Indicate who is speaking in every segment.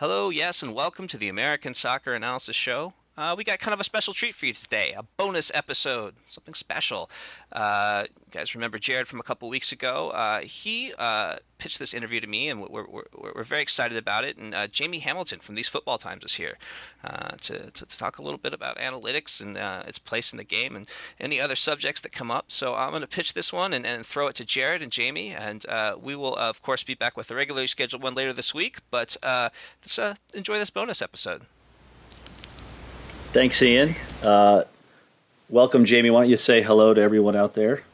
Speaker 1: Hello, yes, and welcome to the American Soccer Analysis Show. Uh, we got kind of a special treat for you today a bonus episode, something special. Uh, you guys remember Jared from a couple weeks ago? Uh, he uh, pitched this interview to me, and we're, we're, we're very excited about it. And uh, Jamie Hamilton from These Football Times is here uh, to, to, to, talk a little bit about analytics and its place in the game and any other subjects that come up. So I'm going to pitch this one and, and throw it to Jared and Jamie, and we will, of course, be back with the regularly scheduled one later this week. But let's enjoy this bonus episode.
Speaker 2: Thanks, Ian. Uh, welcome, Jamie. Why don't you say hello to everyone out there?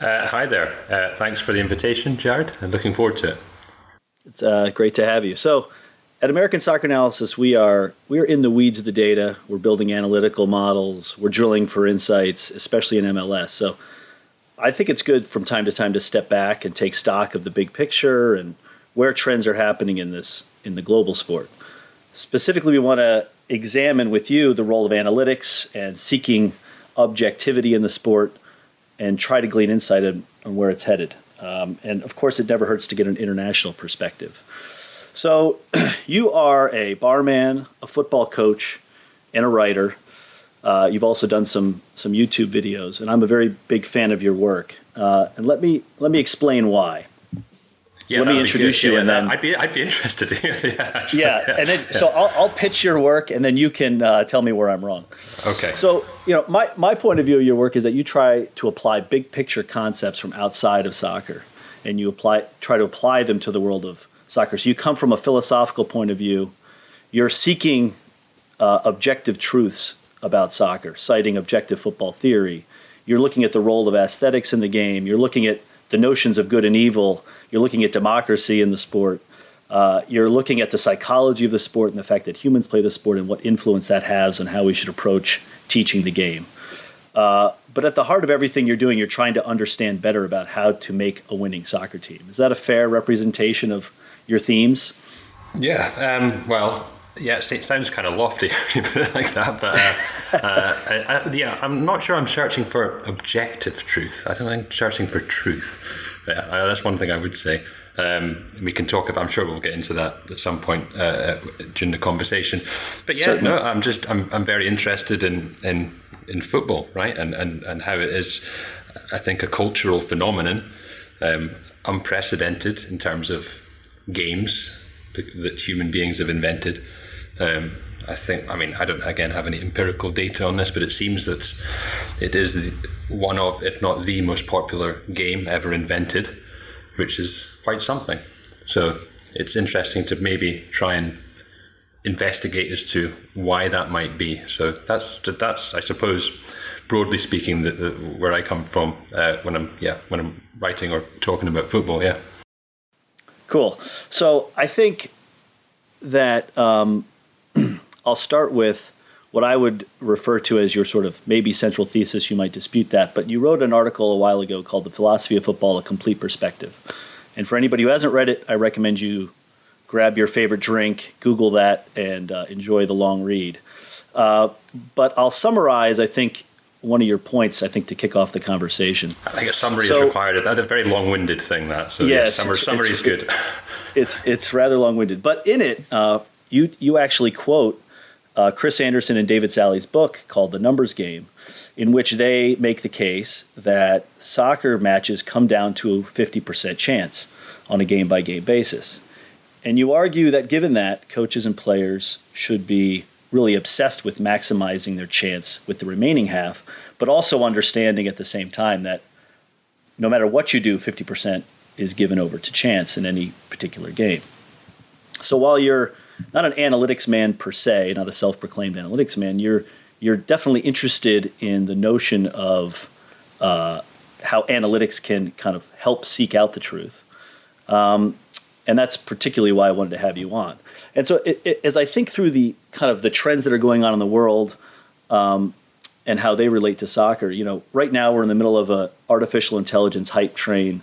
Speaker 3: Uh, hi there. Uh, thanks for the invitation, Jared. I'm looking forward to it.
Speaker 2: It's uh, great to have you. So, at American Soccer Analysis, we are we are in the weeds of the data. We're building analytical models. We're drilling for insights, especially in MLS. So, I think it's good from time to time to step back and take stock of the big picture and where trends are happening in this in the global sport. Specifically, we want to examine with you the role of analytics and seeking objectivity in the sport and try to glean insight on, on where it's headed. Um, and of course, it never hurts to get an international perspective. So, you are a barman, a football coach, and a writer. Uh, you've also done some some YouTube videos, and I'm a very big fan of your work. Uh, and let me let me explain why.
Speaker 3: Yeah,
Speaker 2: Let me introduce you,
Speaker 3: yeah,
Speaker 2: and then
Speaker 3: I'd be I'd be interested.
Speaker 2: yeah, actually, yeah, and then so I'll, I'll pitch your work, and then you can uh, tell me where I'm wrong.
Speaker 3: Okay.
Speaker 2: So you know, my my point of view of your work is that you try to apply big picture concepts from outside of soccer, and you apply try to apply them to the world of soccer. So you come from a philosophical point of view. You're seeking uh, objective truths about soccer, citing objective football theory. You're looking at the role of aesthetics in the game. You're looking at the notions of good and evil you're looking at democracy in the sport. Uh, you're looking at the psychology of the sport and the fact that humans play the sport and what influence that has on how we should approach teaching the game. Uh, but at the heart of everything you're doing, you're trying to understand better about how to make a winning soccer team. Is that a fair representation of your themes?
Speaker 3: Yeah. Um, well, yeah, it sounds kind of lofty you put it like that, but uh, uh, I, I, yeah, I'm not sure I'm searching for objective truth. I think I'm searching for truth yeah, that's one thing I would say. Um, we can talk about. I'm sure we'll get into that at some point uh, uh during the conversation. But yeah, Certainly. no, I'm just I'm, I'm very interested in in in football, right, and and and how it is. I think a cultural phenomenon, um, unprecedented in terms of games that human beings have invented. Um, I think, I mean, I don't again have any empirical data on this, but it seems that it is one of, if not the most popular game ever invented, which is quite something. So it's interesting to maybe try and investigate as to why that might be. So that's that's I suppose broadly speaking the, the, where I come from uh, when I'm yeah when I'm writing or talking about football. Yeah.
Speaker 2: Cool. So I think that um, I'll start with what I would refer to as your sort of maybe central thesis. You might dispute that, but you wrote an article a while ago called The Philosophy of Football A Complete Perspective. And for anybody who hasn't read it, I recommend you grab your favorite drink, Google that, and uh, enjoy the long read. Uh, but I'll summarize, I think, one of your points, I think, to kick off the conversation.
Speaker 3: I think a summary so, is required. That's a very long winded thing, that. So, yes, yeah, summary, summary is good.
Speaker 2: It's, it's rather long winded. But in it, uh, you, you actually quote uh, Chris Anderson and David Sally's book called The Numbers Game, in which they make the case that soccer matches come down to a 50% chance on a game by game basis. And you argue that given that, coaches and players should be really obsessed with maximizing their chance with the remaining half, but also understanding at the same time that no matter what you do, 50% is given over to chance in any particular game. So while you're not an analytics man per se, not a self-proclaimed analytics man. You're you're definitely interested in the notion of uh, how analytics can kind of help seek out the truth, um, and that's particularly why I wanted to have you on. And so, it, it, as I think through the kind of the trends that are going on in the world. Um, and how they relate to soccer. You know, right now we're in the middle of a artificial intelligence hype train.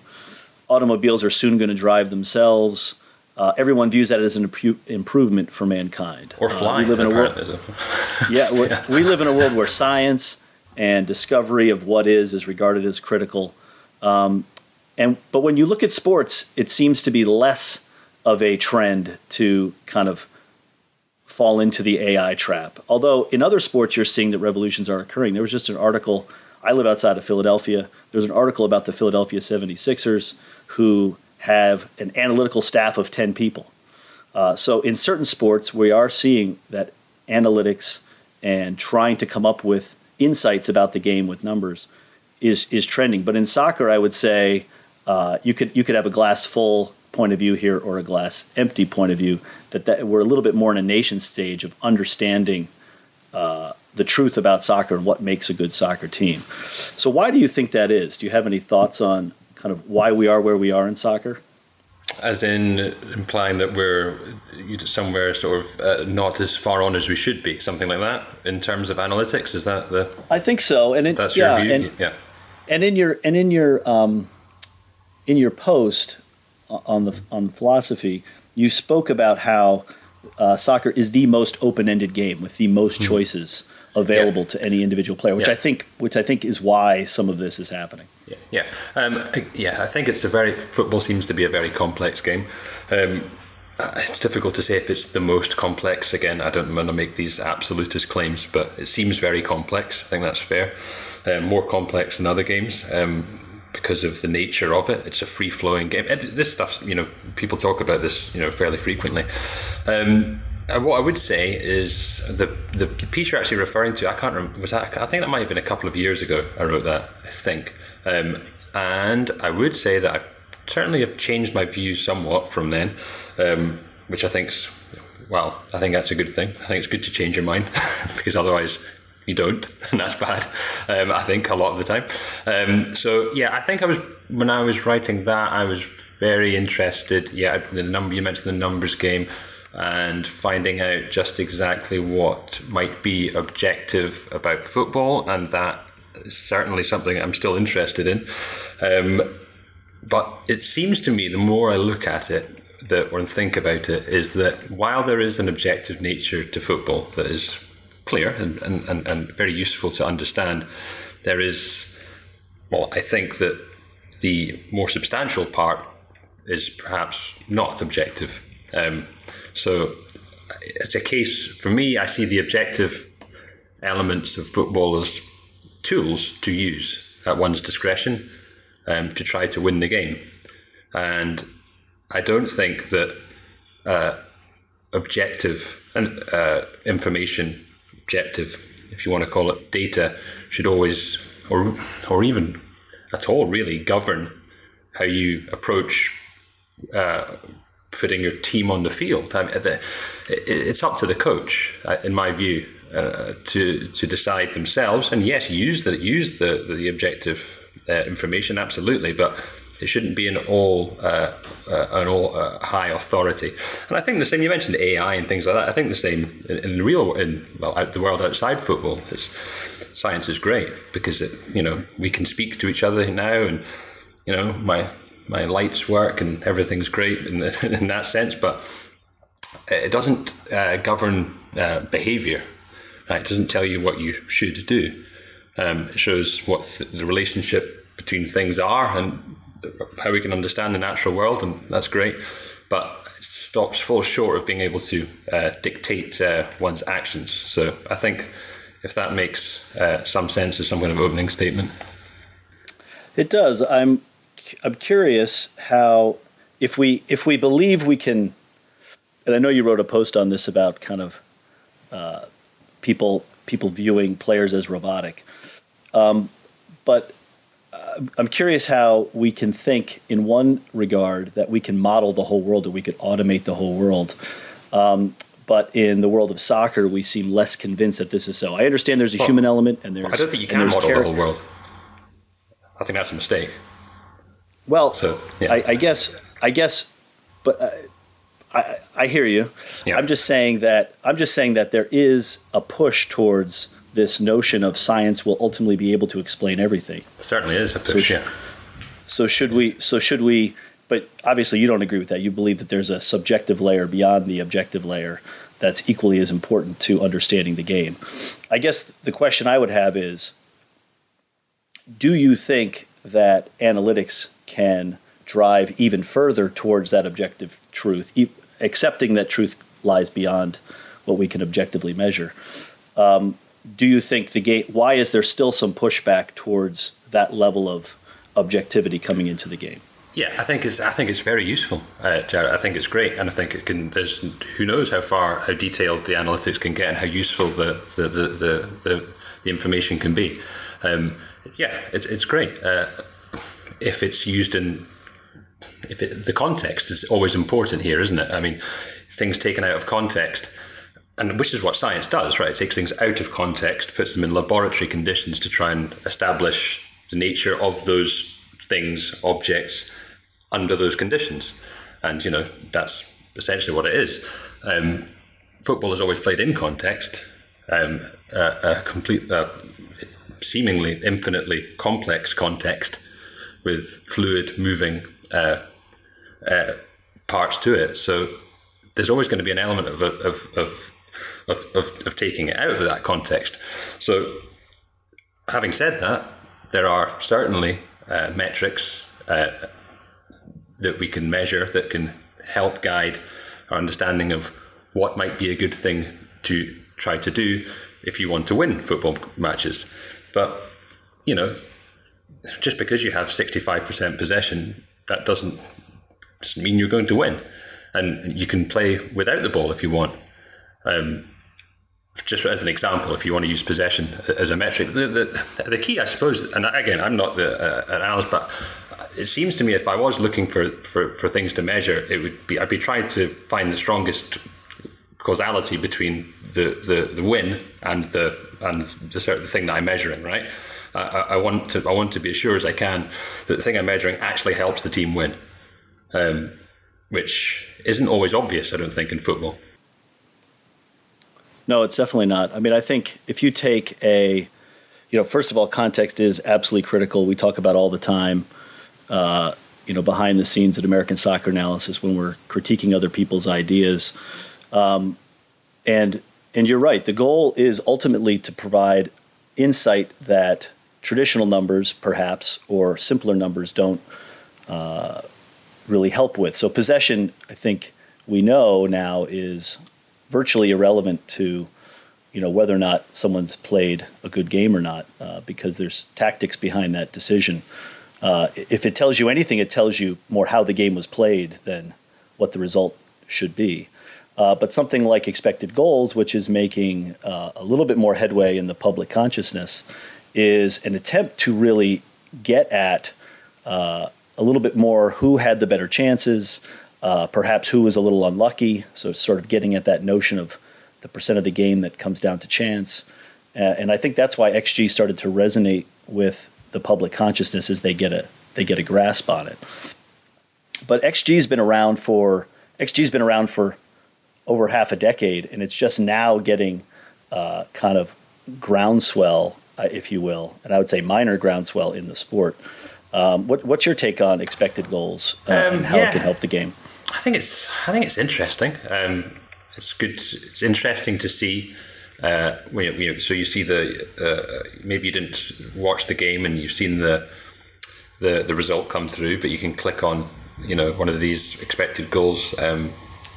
Speaker 2: Automobiles are soon going to drive themselves uh, everyone views that as an improvement for mankind.
Speaker 3: Or flying. Uh, we live in a world.
Speaker 2: yeah, yeah, we live in a world where science and discovery of what is is regarded as critical. Um, and but when you look at sports, it seems to be less of a trend to kind of fall into the AI trap. Although in other sports, you're seeing that revolutions are occurring. There was just an article. I live outside of Philadelphia. There's an article about the Philadelphia 76ers who have an analytical staff of 10 people. Uh, so in certain sports, we are seeing that analytics and trying to come up with insights about the game with numbers is is trending. But in soccer, I would say uh, you could you could have a glass full point of view here or a glass empty point of view. That, that we're a little bit more in a nation stage of understanding uh, the truth about soccer and what makes a good soccer team. So why do you think that is? Do you have any thoughts on kind of why we are where we are in soccer?
Speaker 3: As in implying that we're somewhere sort of uh, not as far on as we should be, something like that, in terms of analytics. Is that the?
Speaker 2: I think so, and it,
Speaker 3: that's
Speaker 2: yeah,
Speaker 3: your view.
Speaker 2: And,
Speaker 3: yeah.
Speaker 2: And in your and in your um, in your post on the on philosophy, you spoke about how uh, soccer is the most open-ended game with the most mm-hmm. choices available yeah. to any individual player, which yeah. I think which I think is why some of this is happening.
Speaker 3: Yeah, yeah, um, yeah. I think it's a very football seems to be a very complex game. Um, it's difficult to say if it's the most complex. Again, I don't want to make these absolutist claims, but it seems very complex. I think that's fair. Um, more complex than other games um, because of the nature of it. It's a free flowing game. This stuff, you know, people talk about this, you know, fairly frequently. Um, uh, what I would say is the, the, the piece you're actually referring to. I can't remember. Was that? I think that might have been a couple of years ago. I wrote that. I think, um, and I would say that I certainly have changed my view somewhat from then, um, which I think's well. I think that's a good thing. I think it's good to change your mind because otherwise you don't, and that's bad. Um, I think a lot of the time. Um, so yeah, I think I was when I was writing that I was very interested. Yeah, the number you mentioned the numbers game and finding out just exactly what might be objective about football, and that is certainly something I'm still interested in. Um, but it seems to me, the more I look at it, that or think about it, is that while there is an objective nature to football that is clear and, and, and and very useful to understand, there is, well, I think that the more substantial part is perhaps not objective. Um, so it's a case for me. I see the objective elements of football as tools to use at one's discretion um, to try to win the game, and I don't think that uh, objective and uh, information, objective, if you want to call it, data, should always or or even at all really govern how you approach uh, putting your team on the field. I the, it's up to the coach, uh, in my view, uh, to to decide themselves. And yes, use the use the the objective uh, information absolutely, but it shouldn't be an all uh, uh, an all uh, high authority. And I think the same. You mentioned AI and things like that. I think the same in, in the real in well out the world outside football. Science is great because it you know we can speak to each other now and you know my my lights work and everything's great in, in that sense, but it doesn't uh, govern uh, behavior. Right? It doesn't tell you what you should do. Um, it shows what th- the relationship between things are and how we can understand the natural world, and that's great. But it stops falls short of being able to uh, dictate uh, one's actions. So I think if that makes uh, some sense as some kind of opening statement.
Speaker 2: It does. I'm I'm curious how if we if we believe we can, and I know you wrote a post on this about kind of uh, people people viewing players as robotic, um, but uh, I'm curious how we can think in one regard that we can model the whole world, that we could automate the whole world. Um, but in the world of soccer, we seem less convinced that this is so. I understand there's a well, human element, and there's. I
Speaker 3: don't think you can model the whole world. I think that's a mistake.
Speaker 2: Well, so, yeah. I, I, guess, I guess, but uh, I, I hear you. Yeah. I'm just saying that I'm just saying that there is a push towards this notion of science will ultimately be able to explain everything.
Speaker 3: certainly is a push.
Speaker 2: So,
Speaker 3: yeah.
Speaker 2: so should we? So should we? But obviously, you don't agree with that. You believe that there's a subjective layer beyond the objective layer that's equally as important to understanding the game. I guess the question I would have is do you think that analytics can drive even further towards that objective truth, e- accepting that truth lies beyond what we can objectively measure. Um, do you think the game? Why is there still some pushback towards that level of objectivity coming into the game?
Speaker 3: Yeah, I think it's I think it's very useful, uh, Jared. I think it's great, and I think it can. There's who knows how far how detailed the analytics can get and how useful the the the the, the, the information can be. Um, yeah, it's it's great uh, if it's used in if it, the context is always important here, isn't it? I mean, things taken out of context and which is what science does, right? It takes things out of context, puts them in laboratory conditions to try and establish the nature of those things, objects, under those conditions. And, you know, that's essentially what it is. Um, football is always played in context, um, a, a complete, seemingly infinitely complex context with fluid moving uh, uh, parts to it. So there's always going to be an element of, of, of of, of, of taking it out of that context. So, having said that, there are certainly uh, metrics uh, that we can measure that can help guide our understanding of what might be a good thing to try to do if you want to win football matches. But, you know, just because you have 65% possession, that doesn't, doesn't mean you're going to win. And you can play without the ball if you want. Um, just as an example, if you want to use possession as a metric, the, the, the key, I suppose, and again, I'm not the uh, analyst, but it seems to me if I was looking for, for, for things to measure, it would be I'd be trying to find the strongest causality between the, the, the win and the and the the thing that I'm measuring, right? I, I, want to I want to be as sure as I can that the thing I'm measuring actually helps the team win, um, which isn't always obvious, I don't think, in football.
Speaker 2: No, it's definitely not. I mean, I think if you take a, you know, first of all, context is absolutely critical. We talk about all the time, uh, you know, behind the scenes at American Soccer Analysis when we're critiquing other people's ideas. Um, and and you're right. The goal is ultimately to provide insight that traditional numbers, perhaps, or simpler numbers don't uh, really help with. So possession, I think we know now is virtually irrelevant to you know whether or not someone's played a good game or not uh, because there's tactics behind that decision. Uh, if it tells you anything, it tells you more how the game was played than what the result should be. Uh, but something like expected goals, which is making uh, a little bit more headway in the public consciousness, is an attempt to really get at uh, a little bit more who had the better chances, uh, perhaps who was a little unlucky. So, sort of getting at that notion of the percent of the game that comes down to chance. Uh, and I think that's why XG started to resonate with the public consciousness as they get a they get a grasp on it. But XG's been around for XG's been around for over half a decade, and it's just now getting uh, kind of groundswell, uh, if you will, and I would say minor groundswell in the sport. Um, what, what's your take on expected goals uh, um, and how yeah. it can help the game?
Speaker 3: I think it's I think it's interesting. Um, it's good. It's interesting to see. Uh, you know, so you see the uh, maybe you didn't watch the game and you've seen the the the result come through, but you can click on you know one of these expected goals um,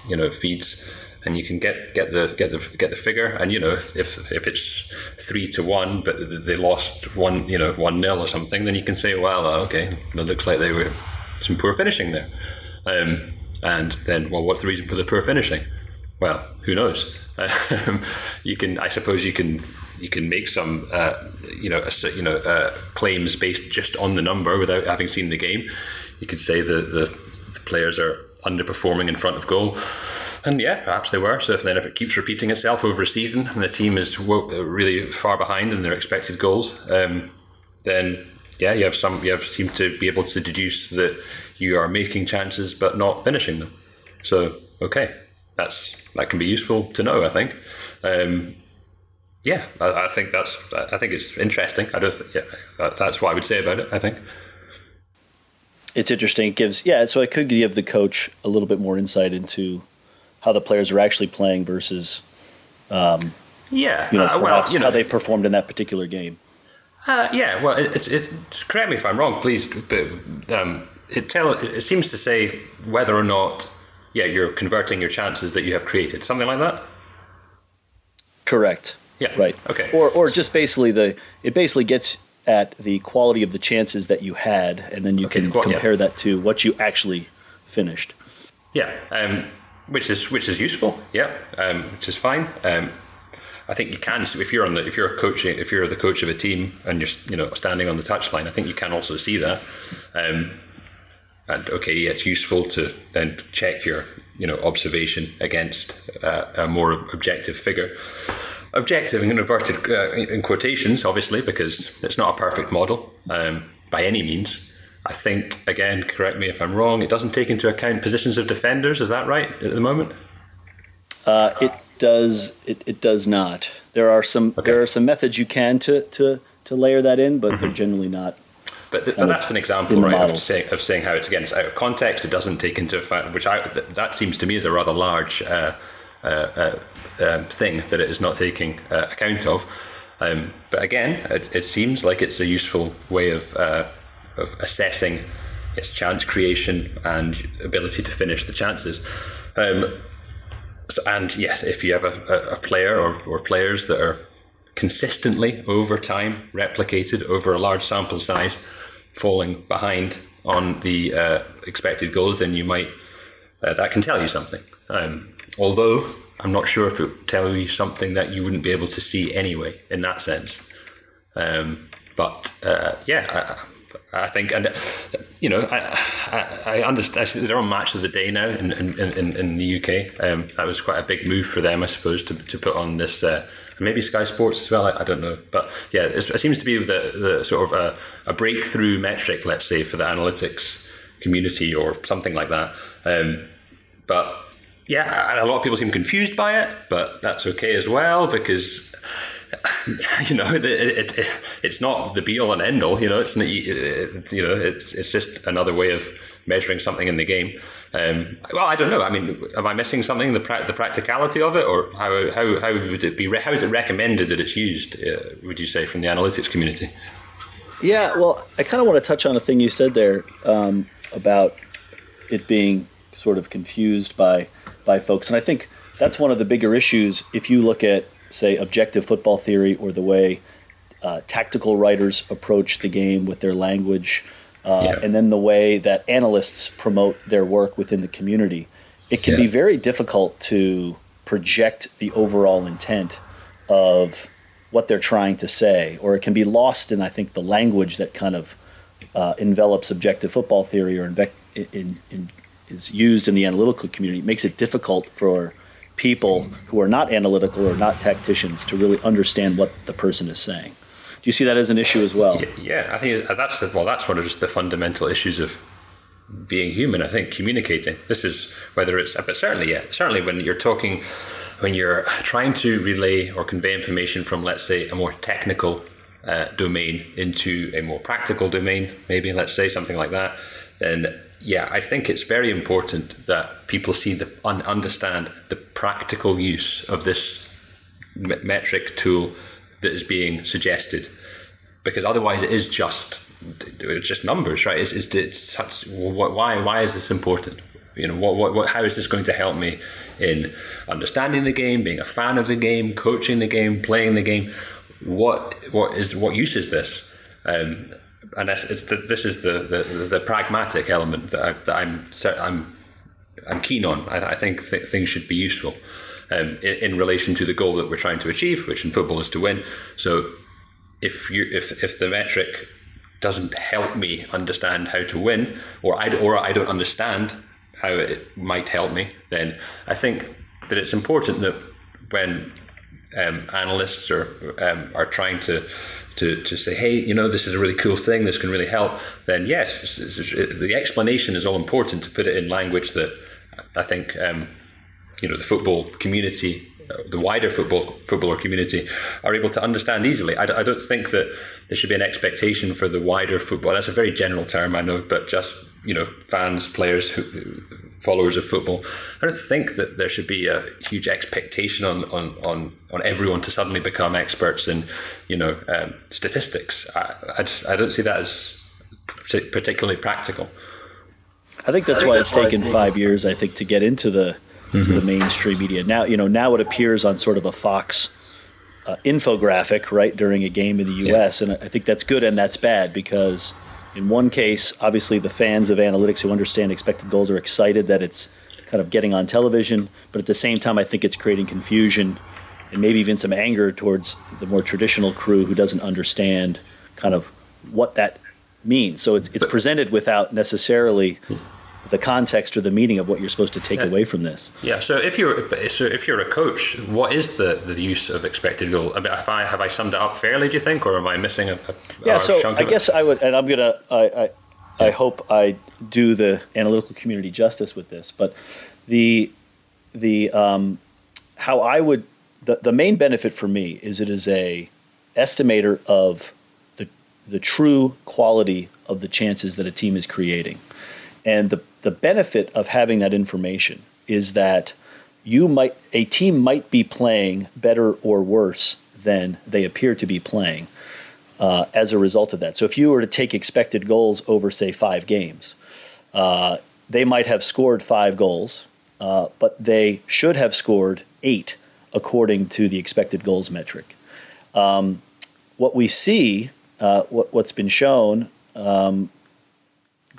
Speaker 3: you know feeds and you can get get the get the get the figure and you know if if, it's three to one but they lost one you know one nil or something then you can say well okay it looks like they were some poor finishing there um, and then, well, what's the reason for the poor finishing? Well, who knows? Um, you can, I suppose, you can you can make some, uh, you know, you know, uh, claims based just on the number without having seen the game. You could say the, the the players are underperforming in front of goal. And yeah, perhaps they were. So if then if it keeps repeating itself over a season and the team is really far behind in their expected goals, um, then yeah, you have some you have seem to be able to deduce that you are making chances but not finishing them. So okay, that's that can be useful to know. I think. Um, yeah, I, I, think that's I think it's interesting. I don't. Yeah, that's what I would say about it. I think
Speaker 2: it's interesting. It gives yeah, so it could give the coach a little bit more insight into how the players are actually playing versus. Um,
Speaker 3: yeah,
Speaker 2: you know, uh, well, you know, how they performed in that particular game.
Speaker 3: Uh, yeah, well, it's it, correct me if I'm wrong, please. But um, it tell it seems to say whether or not yeah you're converting your chances that you have created, something like that.
Speaker 2: Correct.
Speaker 3: Yeah.
Speaker 2: Right.
Speaker 3: Okay.
Speaker 2: Or or just basically the it basically gets at the quality of the chances that you had, and then you
Speaker 3: Okay,
Speaker 2: can
Speaker 3: well, yeah.
Speaker 2: compare that to what you actually finished.
Speaker 3: Yeah, um, which is which is useful. Yeah, um, which is fine. Um, I think you can if you're on the if you're a coach if you're the coach of a team and you're you know standing on the touchline. I think you can also see that. Um, and okay, yeah, it's useful to then check your you know observation against uh, a more objective figure. Objective in inverted uh, in quotations, obviously, because it's not a perfect model um, by any means. I think again, correct me if I'm wrong. It doesn't take into account positions of defenders. Is that right at the moment?
Speaker 2: Uh, it does. It, it does not. There are some.
Speaker 3: Okay.
Speaker 2: There are some methods you can to to to layer that in, but
Speaker 3: Mm-hmm.
Speaker 2: they're generally not.
Speaker 3: But, th- but that's an example, right, of saying, of saying how it's again it's out of context. It doesn't take into account, which I, th- that seems to me is a rather large uh, uh, uh, um, thing that it is not taking uh, account of. Um, but again, it, it seems like it's a useful way of uh, of assessing its chance creation and ability to finish the chances. Um, so, and yes, if you have a, a, a player or, or players that are consistently over time replicated over a large sample size, falling behind on the uh, expected goals, then you might uh, that can tell you something. Um, although I'm not sure if it would tell you something that you wouldn't be able to see anyway in that sense. Um, but uh, yeah, I, think, and you know, I, I, I understand. They're on match of the day now in in, in, in the UK. Um, that was quite a big move for them, I suppose, to, to put on this. Uh, maybe Sky Sports as well. I, I don't know, but yeah, it seems to be the the sort of a, a breakthrough metric, let's say, for the analytics community or something like that. Um, but yeah, a lot of people seem confused by it, but that's okay as well because you know it, it, it, it's not the be all and end all. You know, it's you know it's it's just another way of measuring something in the game. Um, well, I don't know. I mean, am I missing something? The pra- the practicality of it, or how how how would it be? Re- how is it recommended that it's used? Uh, would you say from the analytics community?
Speaker 2: Yeah, well, I kind of want to touch on a thing you said there um, about it being sort of confused by by folks, and I think that's one of the bigger issues. If you look at, say, objective football theory or the way uh, tactical writers approach the game with their language, uh,
Speaker 3: Yeah.
Speaker 2: and then the way that analysts promote their work within the community, it can be very difficult to project the overall intent of what they're trying to say, or it can be lost in, I think, the language that kind of uh, envelops objective football theory or inve- in, in, is used in the analytical community. It makes it difficult for people who are not analytical or not tacticians to really understand what the person is saying. Do you see that as an issue as well?
Speaker 3: Yeah, I think that's the, well, that's one of just the fundamental issues of being human. I think communicating. This is whether it's, but certainly, yeah, certainly when you're talking, when you're trying to relay or convey information from, let's say, a more technical uh, domain into a more practical domain, maybe let's say something like that, then yeah, I think it's very important that people see the un- understand the practical use of this me- metric tool that is being suggested because otherwise it is just it's just numbers, right? It's, it's, it's such, why why is this important? You know, what, what, what how is this going to help me in understanding the game, being a fan of the game, coaching the game, playing the game? What what is what use is this? Um, and that's, it's the, this is the, the, the pragmatic element that, I, that I'm I'm I'm keen on. I, I think th- things should be useful um, in, in relation to the goal that we're trying to achieve, which in football is to win. So if you if if the metric doesn't help me understand how to win, or I or I don't understand how it might help me, then I think that it's important that when um, analysts are um, are trying to, to to say, hey, you know, this is a really cool thing, this can really help. Then yes, it's- it's- the explanation is all important to put it in language that I think um, you know the football community, uh, the wider football footballer community, are able to understand easily. I, I don't think that there should be an expectation for the wider football. That's a very general term, I know, but just you know, fans, players, who, followers of football. I don't think that there should be a huge expectation on on, on, on everyone to suddenly become experts in you know um, statistics. I, I, just, I don't see that as particularly practical.
Speaker 2: I think that's why it's taken five years. I think to get into the to the mainstream media. Now, you know, now it appears on sort of a Fox uh, infographic right during a game in the U.S. Yeah. And I think that's good and that's bad because in one case, obviously the fans of analytics who understand expected goals are excited that it's kind of getting on television, but at the same time, I think it's creating confusion and maybe even some anger towards the more traditional crew who doesn't understand kind of what that means. So it's, it's presented without necessarily the context or the meaning of what you're supposed to take
Speaker 3: yeah.
Speaker 2: away from this.
Speaker 3: Yeah. So if you're so if you're a coach, what is the, the use of expected goal? I mean, have I have I summed it up fairly? Do you think, or am I missing a, a
Speaker 2: yeah? So I guess I would, and I'm gonna I I, I hope I do the analytical community justice with this, but the the um, how I would the, the main benefit for me is it is a estimator of the the true quality of the chances that a team is creating. And the, the benefit of having that information is that you might a team might be playing better or worse than they appear to be playing uh, as a result of that. So if you were to take expected goals over say five games, uh, they might have scored five goals, uh, but they should have scored eight according to the expected goals metric. Um, what we see, uh, what, has been shown um,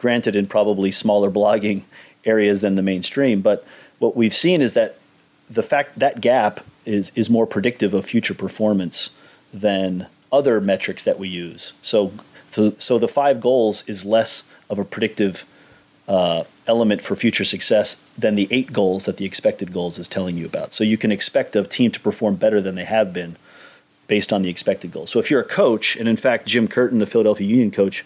Speaker 2: granted in probably smaller blogging areas than the mainstream. But what we've seen is that the fact that gap is is more predictive of future performance than other metrics that we use. So, so, so the five goals is less of a predictive uh, element for future success than the eight goals that the expected goals is telling you about. So you can expect a team to perform better than they have been based on the expected goals. So if you're a coach, and in fact Jim Curtin, the Philadelphia Union coach,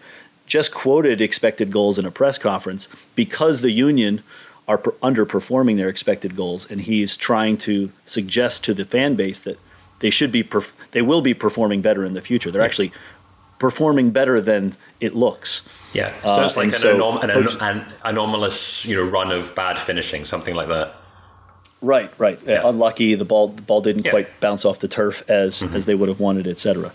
Speaker 2: just quoted expected goals in a press conference because the union are per- underperforming their expected goals, and he's trying to suggest to the fan base that they should be perf- they will be performing better in the future. They're actually performing better than it looks.
Speaker 3: Yeah, so it's uh, like an, so anom- an, coach- an, anomalous you know run of bad finishing, something like that.
Speaker 2: Right, right. Yeah. Uh, unlucky. The ball the ball didn't yeah. quite bounce off the turf as mm-hmm. as they would have wanted, etc.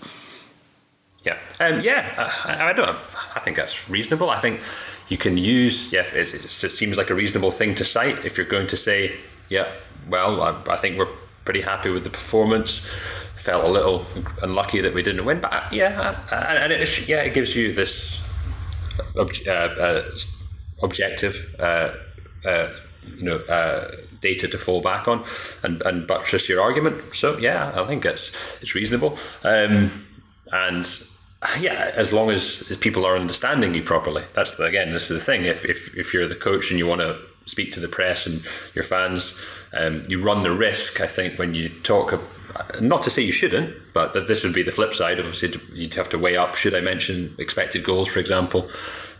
Speaker 3: Yeah, um, yeah. I, I, don't. I think that's reasonable. I think you can use. Yeah, it, it seems like a reasonable thing to cite if you're going to say, yeah, well, I, I think we're pretty happy with the performance. Felt a little unlucky that we didn't win, but uh, yeah, uh, and it, yeah, it gives you this uh, uh, objective. Uh, uh, you know, data to fall back on and, and buttress your argument. So yeah, I think it's it's reasonable. Um, and yeah, as long as people are understanding you properly. That's the, again, this is the thing. If, if if you're the coach and you want to speak to the press and your fans, um, you run the risk. I think when you talk, not to say you shouldn't, but that this would be the flip side. Obviously, you'd have to weigh up. Should I mention expected goals, for example?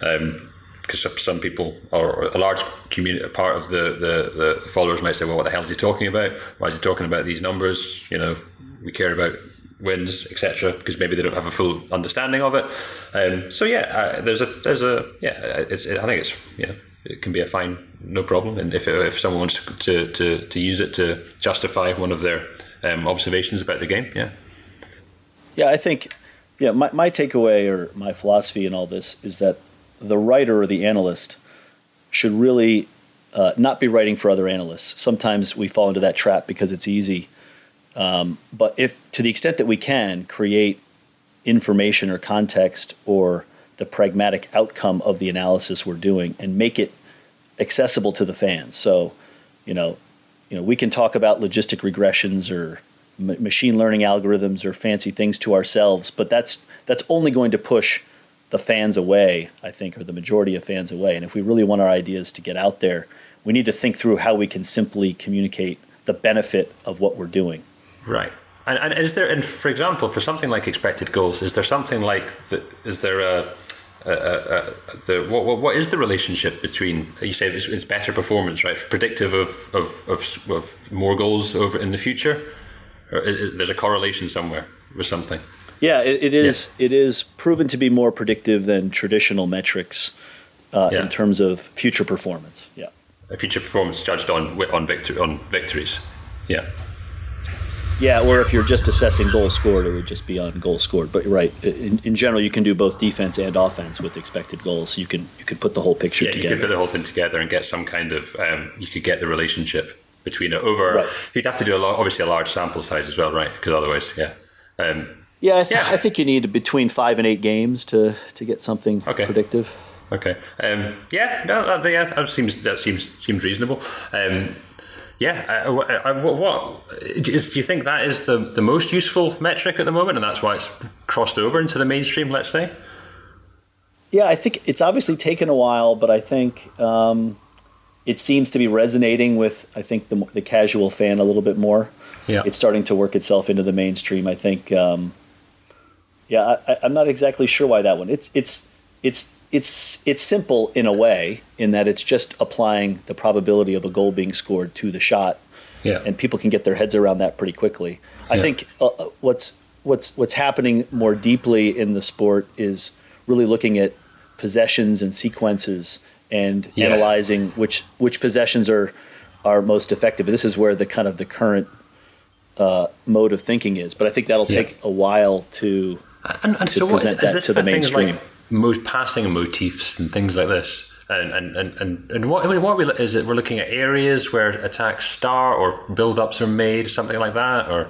Speaker 3: Um, because some people or a large community part of the, the, the followers might say, well, what the hell is he talking about? Why is he talking about these numbers? You know, we care about wins, etc., because maybe they don't have a full understanding of it. Um, so yeah, uh, there's a there's a yeah, it's it, I think it's yeah, it can be a fine, no problem. And if if someone wants to to, to use it to justify one of their um, observations about the game, yeah.
Speaker 2: Yeah, I think yeah, my my takeaway or my philosophy in all this is that the writer or the analyst should really uh, not be writing for other analysts. Sometimes we fall into that trap because it's easy um, but if, to the extent that we can, create information or context or the pragmatic outcome of the analysis we're doing and make it accessible to the fans. So, you know, you know, we can talk about logistic regressions or m- machine learning algorithms or fancy things to ourselves, but that's that's only going to push the fans away, I think, or the majority of fans away. And if we really want our ideas to get out there, we need to think through how we can simply communicate the benefit of what we're doing.
Speaker 3: Right. And, and is there, and for example, for something like expected goals, is there something like, the, is there a, a, a, the what, what, what is the relationship between you say it's, it's better performance, right? Predictive of, of, of, of, more goals over in the future, or is, is, there's a correlation somewhere with something.
Speaker 2: Yeah, it, it is. Yeah. It is proven to be more predictive than traditional metrics uh, yeah. in terms of future performance. Yeah,
Speaker 3: a future performance judged on on victory on victories. Yeah.
Speaker 2: Yeah, or if you're just assessing goal scored, it would just be on goal scored. But right, in, in general, you can do both defense and offense with expected goals. So you can you could put the whole picture
Speaker 3: yeah,
Speaker 2: together.
Speaker 3: you could put the whole thing together and get some kind of um, you could get the relationship. between it over.
Speaker 2: Right.
Speaker 3: You'd have to do a lot, obviously a large sample size as well, right? Because otherwise, yeah. Um,
Speaker 2: Yeah, I, th-
Speaker 3: Yeah.
Speaker 2: I think you need between five and eight games to to get something
Speaker 3: Okay.
Speaker 2: predictive.
Speaker 3: Okay. Um, yeah, no, that, yeah, that seems that seems seems reasonable. Um, yeah, I, I, I- what, what is, do you think that is the, the most useful metric at the moment, and that's why it's crossed over into the mainstream? Let's say.
Speaker 2: Yeah, I think it's obviously taken a while, but I think um, it seems to be resonating with I think the the casual fan a little bit more.
Speaker 3: Yeah.
Speaker 2: It's starting to work itself into the mainstream. I think. Um, yeah, I, I- I'm not exactly sure why that one. It's it's it's it's it's simple in a way in that it's just applying the probability of a goal being scored to the shot
Speaker 3: Yeah.
Speaker 2: and people can get their heads around that pretty quickly. I
Speaker 3: Yeah.
Speaker 2: think uh, uh, what's what's what's happening more deeply in the sport is really looking at possessions and sequences and
Speaker 3: Yeah.
Speaker 2: analyzing which which possessions are are most effective. This is where the kind of the current uh, mode of thinking is, but I think that'll take a while to.
Speaker 3: and, and
Speaker 2: to
Speaker 3: so
Speaker 2: present that to the mainstream.
Speaker 3: Like mo- passing motifs and things like this. And and, and, and, and what, I mean, what we, is it? We're looking at areas where attacks start or build-ups are made, something like that, or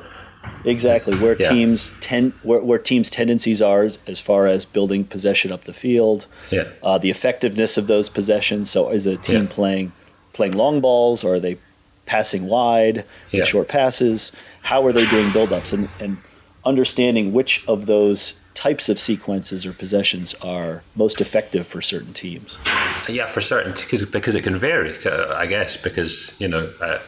Speaker 2: Exactly where
Speaker 3: Yeah.
Speaker 2: teams ten where, where teams' tendencies are as, far as building possession up the field,
Speaker 3: yeah,
Speaker 2: uh, the effectiveness of those possessions. So, is a team
Speaker 3: Yeah.
Speaker 2: playing playing long balls, or are they passing wide,
Speaker 3: Yeah.
Speaker 2: short passes? How are they doing buildups? And and understanding which of those types of sequences or possessions are most effective for certain teams.
Speaker 3: yeah, for certain because because it can vary, uh, I guess, because you know uh,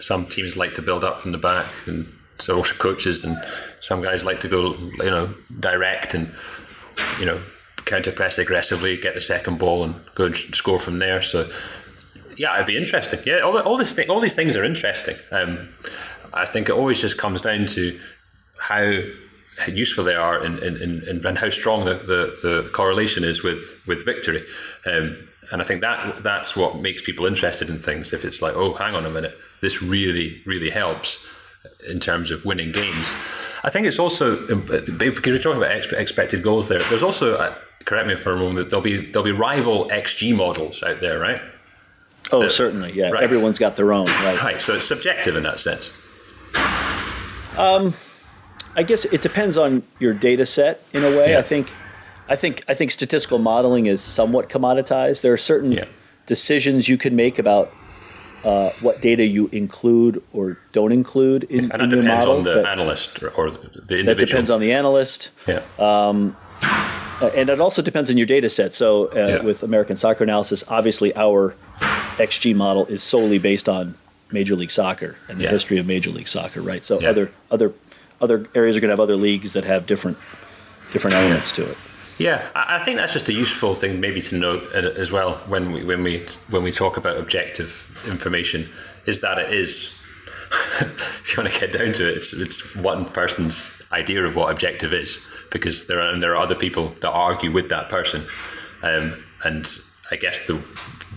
Speaker 3: some teams like to build up from the back, and so also coaches, and some guys like to go, you know, direct and you know counter press aggressively, get the second ball, and go and score from there. So yeah, it'd be interesting. Yeah, all, all this thing, all these things are interesting. Um, I think it always just comes down to how useful they are and, and, and, and how strong the, the, the correlation is with, with victory. Um, and I think that that's what makes people interested in things. If it's like, oh, hang on a minute, this really, really helps in terms of winning games. I think it's also because we're talking about expe- expected goals there. There's also, uh, correct me if I'm wrong, that there'll be there'll be rival XG models out there, right?
Speaker 2: Oh, certainly, yeah.
Speaker 3: right.
Speaker 2: Everyone's got their own, right?
Speaker 3: Right. So it's subjective in that sense.
Speaker 2: I guess it depends on your data set in a way.
Speaker 3: Yeah.
Speaker 2: I think, I think, I think statistical modeling is somewhat commoditized. There are certain
Speaker 3: Yeah.
Speaker 2: decisions you can make about uh, what data you include or don't include in,
Speaker 3: And
Speaker 2: in
Speaker 3: that depends on the analyst or, or the individual.
Speaker 2: that depends on the analyst,
Speaker 3: Yeah.
Speaker 2: uh, and it also depends on your data set. So, uh,
Speaker 3: Yeah.
Speaker 2: with American Soccer Analysis, obviously our XG model is solely based on Major League Soccer and the
Speaker 3: Yeah.
Speaker 2: history of Major League Soccer, right? So
Speaker 3: Yeah.
Speaker 2: other other other areas are going to have other leagues that have different different elements to it.
Speaker 3: Yeah, I think that's just a useful thing maybe to note uh, as well when we when we when we talk about objective information is that it is if you want to get down to it, it's it's one person's idea of what objective is because there are there are other people that argue with that person, um, and I guess the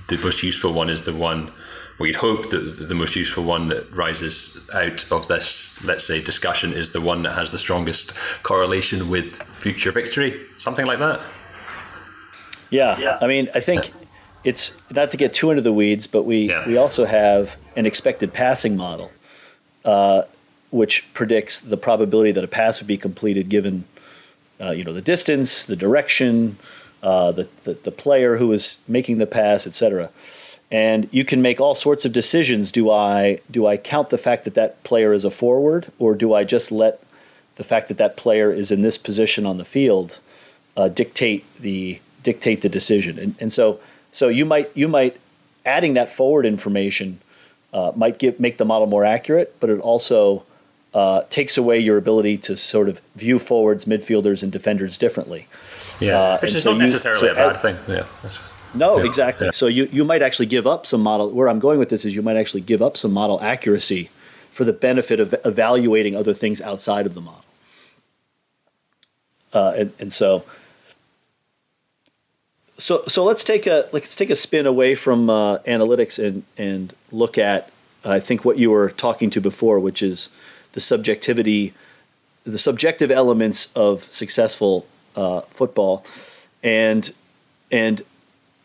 Speaker 3: the most useful one is the one. We'd hope that the- the most useful one that rises out of this, let's say, discussion is the one that has the strongest correlation with future victory, something like that.
Speaker 2: Yeah. I mean, I think it's not to get too into the weeds, but we
Speaker 3: Yeah.
Speaker 2: we also have an expected passing model, uh, which predicts the probability that a pass would be completed given, uh, you know, the distance, the direction, uh, the, the the player who is making the pass, etc. And you can make all sorts of decisions. Do I do I count the fact that that player is a forward, or do I just let the fact that that player is in this position on the field uh, dictate the dictate the decision. And, and so so you might you might adding that forward information uh, might give make the model more accurate, but it also uh, takes away your ability to sort of view forwards, midfielders, and defenders differently.
Speaker 3: Yeah,
Speaker 2: Uh,
Speaker 3: which is
Speaker 2: so
Speaker 3: not
Speaker 2: you-
Speaker 3: necessarily
Speaker 2: so
Speaker 3: a bad
Speaker 2: as-
Speaker 3: thing. Yeah, that's-
Speaker 2: No,
Speaker 3: Yeah,
Speaker 2: exactly.
Speaker 3: yeah.
Speaker 2: So you, you might actually give up some model. Where I'm going with this is you might actually give up some model accuracy for the benefit of evaluating other things outside of the model. Uh, and, and so, so so let's take a let's take a spin away from uh, analytics and and look at I think what you were talking to before, which is the subjectivity, the subjective elements of successful uh, football, and and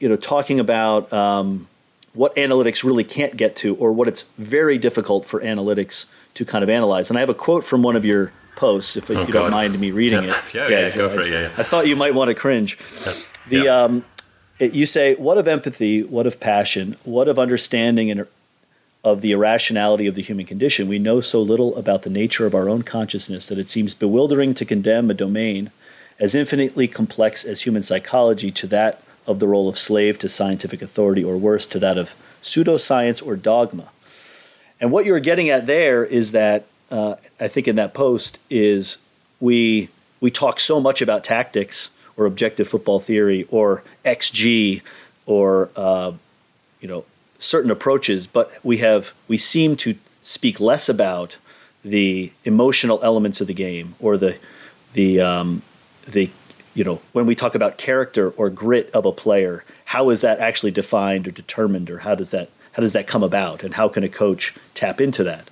Speaker 2: you know talking about um, what analytics really can't get to, or what it's very difficult for analytics to kind of analyze. And I have a quote from one of your posts, if oh, you God. don't mind me reading
Speaker 3: yeah.
Speaker 2: it.
Speaker 3: Yeah, yeah, yeah go I, for it. Yeah, yeah.
Speaker 2: I thought you might want to cringe. The um, it, you say, "What of empathy? What of passion? What of understanding and of the irrationality of the human condition? We know so little about the nature of our own consciousness that it seems bewildering to condemn a domain as infinitely complex as human psychology to that of the role of slave to scientific authority, or worse, to that of pseudoscience or dogma." And what you're getting at there is that uh, I think in that post is we we talk so much about tactics or objective football theory or XG or uh, you know certain approaches, but we have we seem to speak less about the emotional elements of the game or the the um, the you know when we talk about character or grit of a player, how is that actually defined or determined, or how does that how does that come about, and how can a coach tap into that?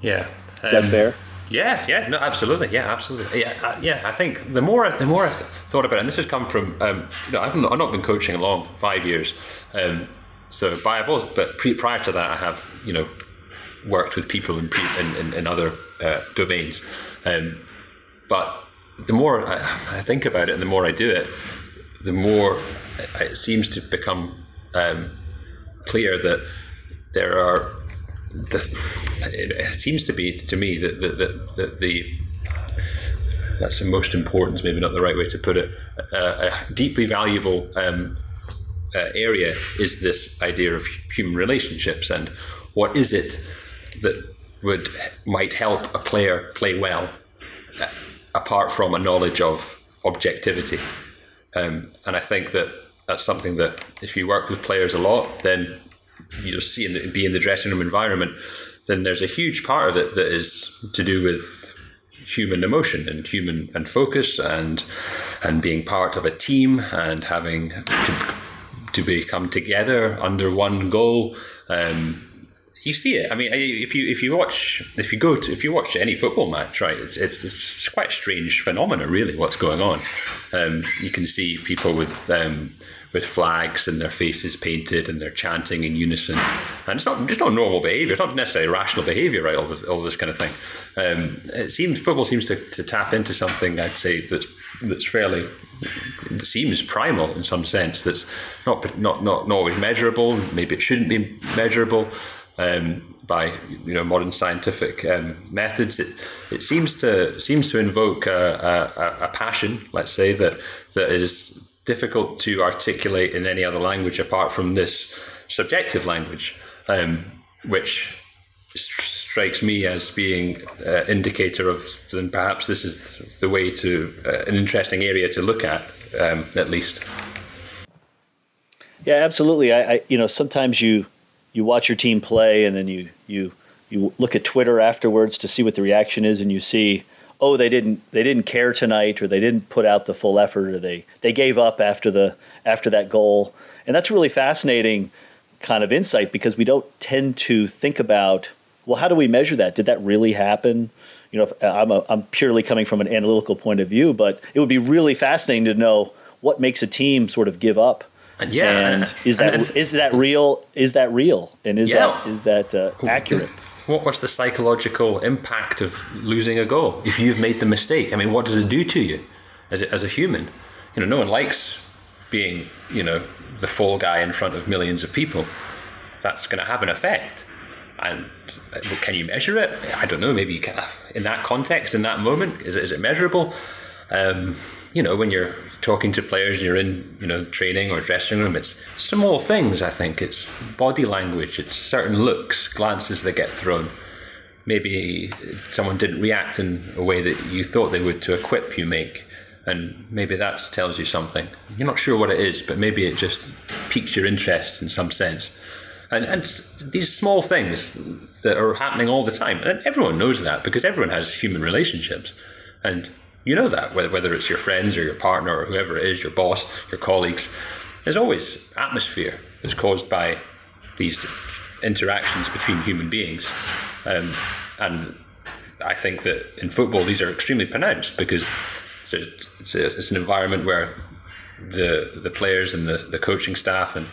Speaker 3: Yeah,
Speaker 2: is um, that fair?
Speaker 3: Yeah, yeah, no, absolutely, yeah, absolutely, yeah, uh, yeah. I think the more the more I've thought about it, and this has come from, um, you know, I've not, I've not been coaching long, five years, um, so I've always, but pre, prior to that, I have, you know, worked with people in pre, in, in, in other uh, domains, um, but the more I, I, think about it, and the more I do it, the more it seems to become um, clear that there are it seems to be to me that the, the, the, the that's the most important, maybe not the right way to put it, uh, a deeply valuable um, uh, area is this idea of human relationships and what is it that would might help a player play well? Uh, apart from a knowledge of objectivity. Um, and I think that that's something that if you work with players a lot, then you just see and be in the dressing room environment, then there's a huge part of it that is to do with human emotion and human and focus and and being part of a team and having to, to become together under one goal. Um, you see it. I mean, if you if you watch if you go to if you watch any football match, right? It's it's, it's quite a strange phenomenon, really. What's going on? Um, you can see people with um, with flags and their faces painted and they're chanting in unison. And it's not just not normal behaviour. It's not necessarily rational behaviour, right? All this, all this kind of thing. Um, it seems football seems to, to tap into something I'd say that's that's fairly it seems primal in some sense. That's not not not, not always measurable. Maybe it shouldn't be measurable. Um, by you know modern scientific um, methods. It, it seems to seems to invoke a, a, a, passion, let's say that that is difficult to articulate in any other language apart from this subjective language, um, which strikes me as being uh, indicator of then perhaps this is the way to uh, an interesting area to look at um, at least.
Speaker 2: Yeah, absolutely. I, I, you know sometimes you you watch your team play and then you you you look at Twitter afterwards to see what the reaction is and you see oh they didn't they didn't care tonight or they didn't put out the full effort or they they gave up after the after that goal. And that's really fascinating kind of insight because we don't tend to think about well how do we measure that? Did that really happen? You know if, uh, I'm a, I'm purely coming from an analytical point of view but it would be really fascinating to know what makes a team sort of give up
Speaker 3: yeah
Speaker 2: and is that and is that real is that real and is yeah. that is that uh, accurate
Speaker 3: what, was the psychological impact of losing a goal if you've made the mistake? I mean, what does it do to you as a, as a human? You know, no one likes being, you know, the fall guy in front of millions of people. That's going to have an effect. And uh, can you measure it? I don't know. Maybe you can. In that context, in that moment, is it, is it measurable? Um, you know, when you're talking to players, you're in, you know, training or dressing room. It's small things. I think it's body language. It's certain looks, glances that get thrown. Maybe someone didn't react in a way that you thought they would to a quip you make, and maybe that tells you something. You're not sure what it is, but maybe it just piques your interest in some sense. And, and these small things that are happening all the time, and everyone knows that because everyone has human relationships, and you know that, whether, it's your friends or your partner or whoever it is, your boss, your colleagues. There's always atmosphere that's caused by these interactions between human beings. Um, and I think that in football, these are extremely pronounced because it's, a, it's, a, it's an environment where the the players and the, the coaching staff and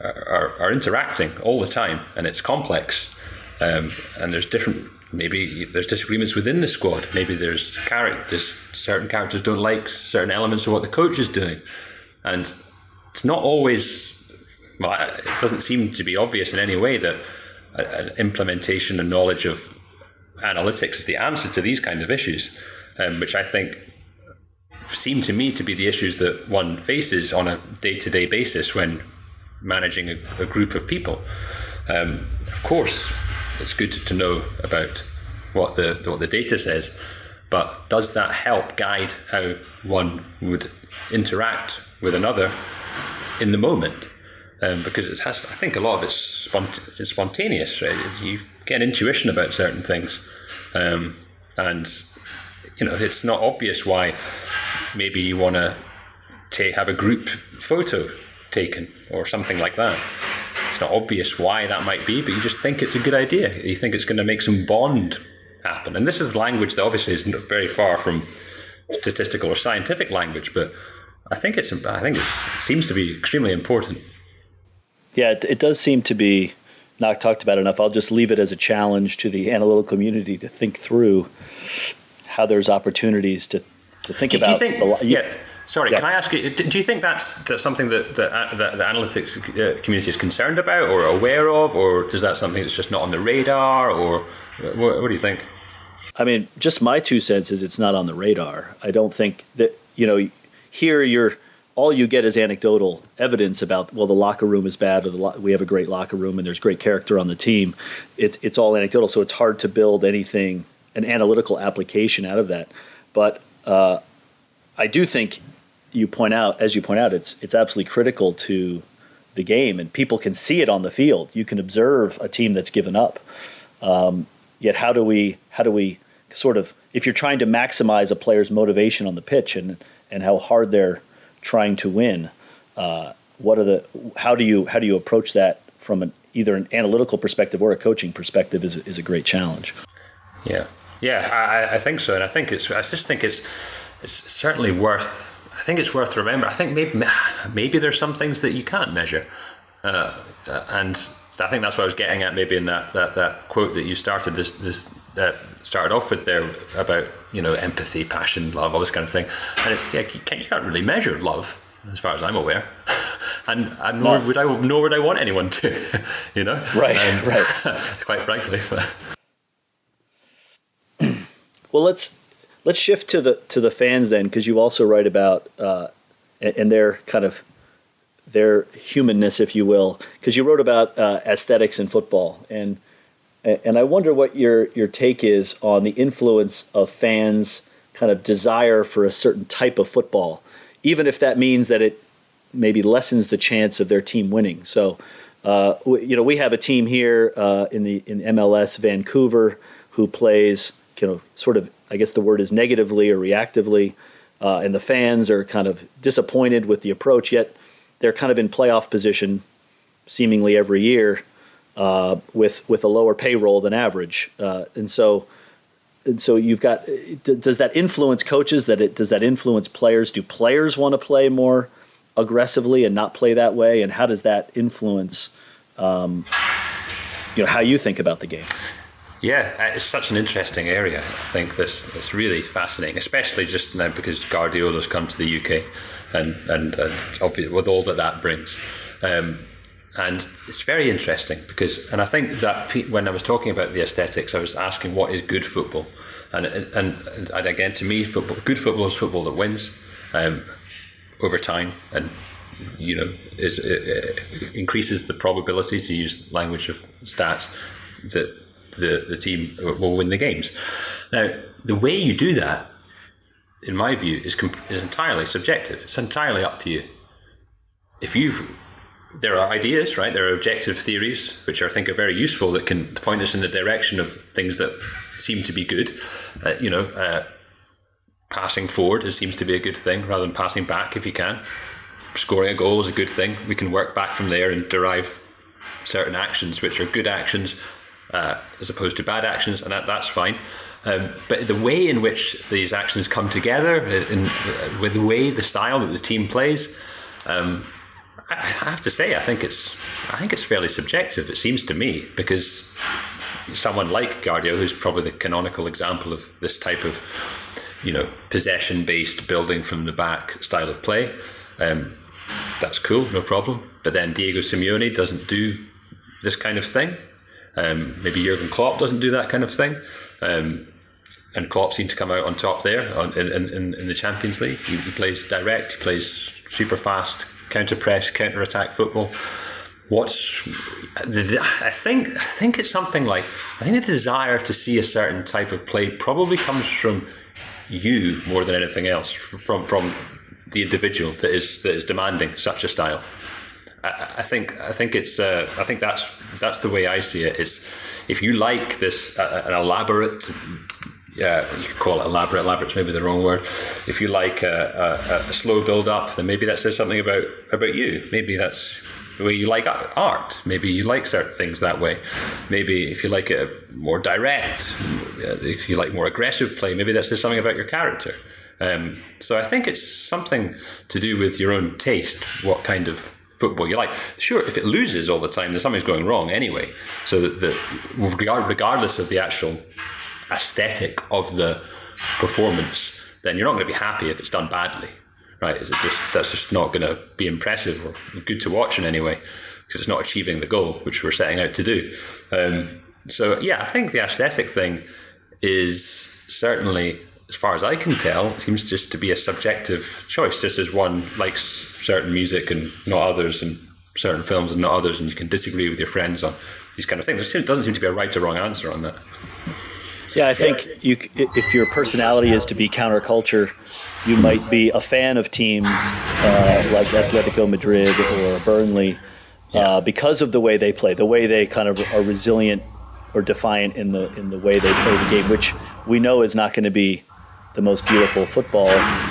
Speaker 3: are, are interacting all the time, and it's complex. Um, and there's different maybe there's disagreements within the squad. Maybe there's characters, certain characters don't like certain elements of what the coach is doing, and it's not always. Well, it doesn't seem to be obvious in any way that an implementation and knowledge of analytics is the answer to these kind of issues, um, which I think seem to me to be the issues that one faces on a day-to-day basis when managing a, a group of people. Um, of course, it's good to know about what the what the data says, but does that help guide how one would interact with another in the moment? Um, because it has, I think, a lot of it's, spont- it's spontaneous. Right? You get intuition about certain things, um, and you know it's not obvious why maybe you want to have a group photo taken or something like that. It's not obvious why that might be, but you just think it's a good idea. You think it's going to make some bond happen. And this is language that obviously is not very far from statistical or scientific language, but I think it's I think it seems to be extremely important.
Speaker 2: Yeah, it, it does seem to be not talked about enough. I'll just leave it as a challenge to the analytical community to think through how there's opportunities to to think about.
Speaker 3: Do you think, the, yeah. Sorry, yeah. can I ask you? Do you think that's, that's something that, that, uh, that the analytics uh, community is concerned about or aware of, or is that something that's just not on the radar, or what, what do you think?
Speaker 2: I mean, just my two cents is it's not on the radar. I don't think that you know here you're all you get is anecdotal evidence about well the locker room is bad or the lo- we have a great locker room and there's great character on the team. It's it's all anecdotal, so it's hard to build anything an analytical application out of that. But uh, I do think you point out, as you point out, it's it's absolutely critical to the game, and people can see it on the field. You can observe a team that's given up. Um, yet, how do we how do we sort of if you're trying to maximize a player's motivation on the pitch and and how hard they're trying to win, uh, what are the how do you how do you approach that from an either an analytical perspective or a coaching perspective is is a great challenge.
Speaker 3: Yeah, yeah, I, I think so, and I think it's I just think it's it's certainly worth I think it's worth remembering. I think maybe maybe there's some things that you can't measure, uh, and I think that's what I was getting at. Maybe in that that, that quote that you started this this that started off with there about you know empathy, passion, love, all this kind of thing, and it's yeah, you, can't, you can't really measure love as far as I'm aware, and, and nor would I nor would I want anyone to, you know.
Speaker 2: Right, um, right.
Speaker 3: quite frankly.
Speaker 2: well, let's let's shift to the to the fans then, because you also write about uh, and their kind of their humanness, if you will, because you wrote about uh, aesthetics in football, and and I wonder what your your take is on the influence of fans' kind of desire for a certain type of football, even if that means that it maybe lessens the chance of their team winning. So. Uh, you know, we have a team here uh, in the in MLS, Vancouver, who plays you know sort of I guess the word is negatively or reactively, uh, and the fans are kind of disappointed with the approach. Yet they're kind of in playoff position, seemingly every year, uh, with with a lower payroll than average, uh, and so and so you've got. Does that influence coaches? That it does that influence players? Do players want to play more aggressively and not play that way? And how does that influence? Um, you know how you think about the game.
Speaker 3: Yeah, uh, it's such an interesting area. I think this it's really fascinating, especially just now because Guardiola's come to the UK, and and, and with all that that brings. Um, and it's very interesting because, and I think that when I was talking about the aesthetics, I was asking what is good football, and and, and again, to me, football, good football is football that wins um, over time, and you know, is increases the probability to use language of stats that the, the team will win the games. Now, the way you do that, in my view, is, is entirely subjective. It's entirely up to you. If you've there are ideas, right? There are objective theories, which I think are very useful, that can point us in the direction of things that seem to be good. Uh, you know, uh, passing forward seems to be a good thing rather than passing back if you can. Scoring a goal is a good thing. We can work back from there and derive certain actions, which are good actions, uh, as opposed to bad actions, and that, that's fine. Um, but the way in which these actions come together, in, with the way, the style that the team plays, um, I have to say, I think it's I think it's fairly subjective. It seems to me because someone like Guardiola, who's probably the canonical example of this type of you know possession-based building from the back style of play. Um, that's cool, no problem. But then Diego Simeone doesn't do this kind of thing. Um, maybe Jurgen Klopp doesn't do that kind of thing. Um, and Klopp seemed to come out on top there on, in, in, in the Champions League. He, he, plays direct, he plays super fast, counter press, counter attack football. What's I think I think it's something like I think the desire to see a certain type of play probably comes from you more than anything else from from the individual that is that is demanding such a style. I, I think I think it's uh, I think that's that's the way I see it. Is if you like this uh, an elaborate yeah, you could call it elaborate. Elaborate's maybe the wrong word. If you like a, a, a, slow build up, then maybe that says something about about you. Maybe that's the way you like art. Maybe you like certain things that way. Maybe if you like it more direct, if you like more aggressive play, maybe that says something about your character. Um, so I think it's something to do with your own taste, what kind of football you like. Sure, if it loses all the time, then something's going wrong anyway. So that, regardless of the actual aesthetic of the performance, then you're not going to be happy if it's done badly, right? Is it just that's just not going to be impressive or good to watch in any way because it's not achieving the goal which we're setting out to do. Um, so yeah, I think the aesthetic thing is certainly, as far as I can tell, it seems just to be a subjective choice. Just as one likes certain music and not others, and certain films and not others, and you can disagree with your friends on these kind of things. There doesn't seem to be a right or wrong answer on that.
Speaker 2: Yeah, I think you, if your personality is to be counterculture, you might be a fan of teams uh, like Atletico Madrid or Burnley uh, because of the way they play, the way they kind of are resilient or defiant in the in the way they play the game, which we know is not going to be the most beautiful football,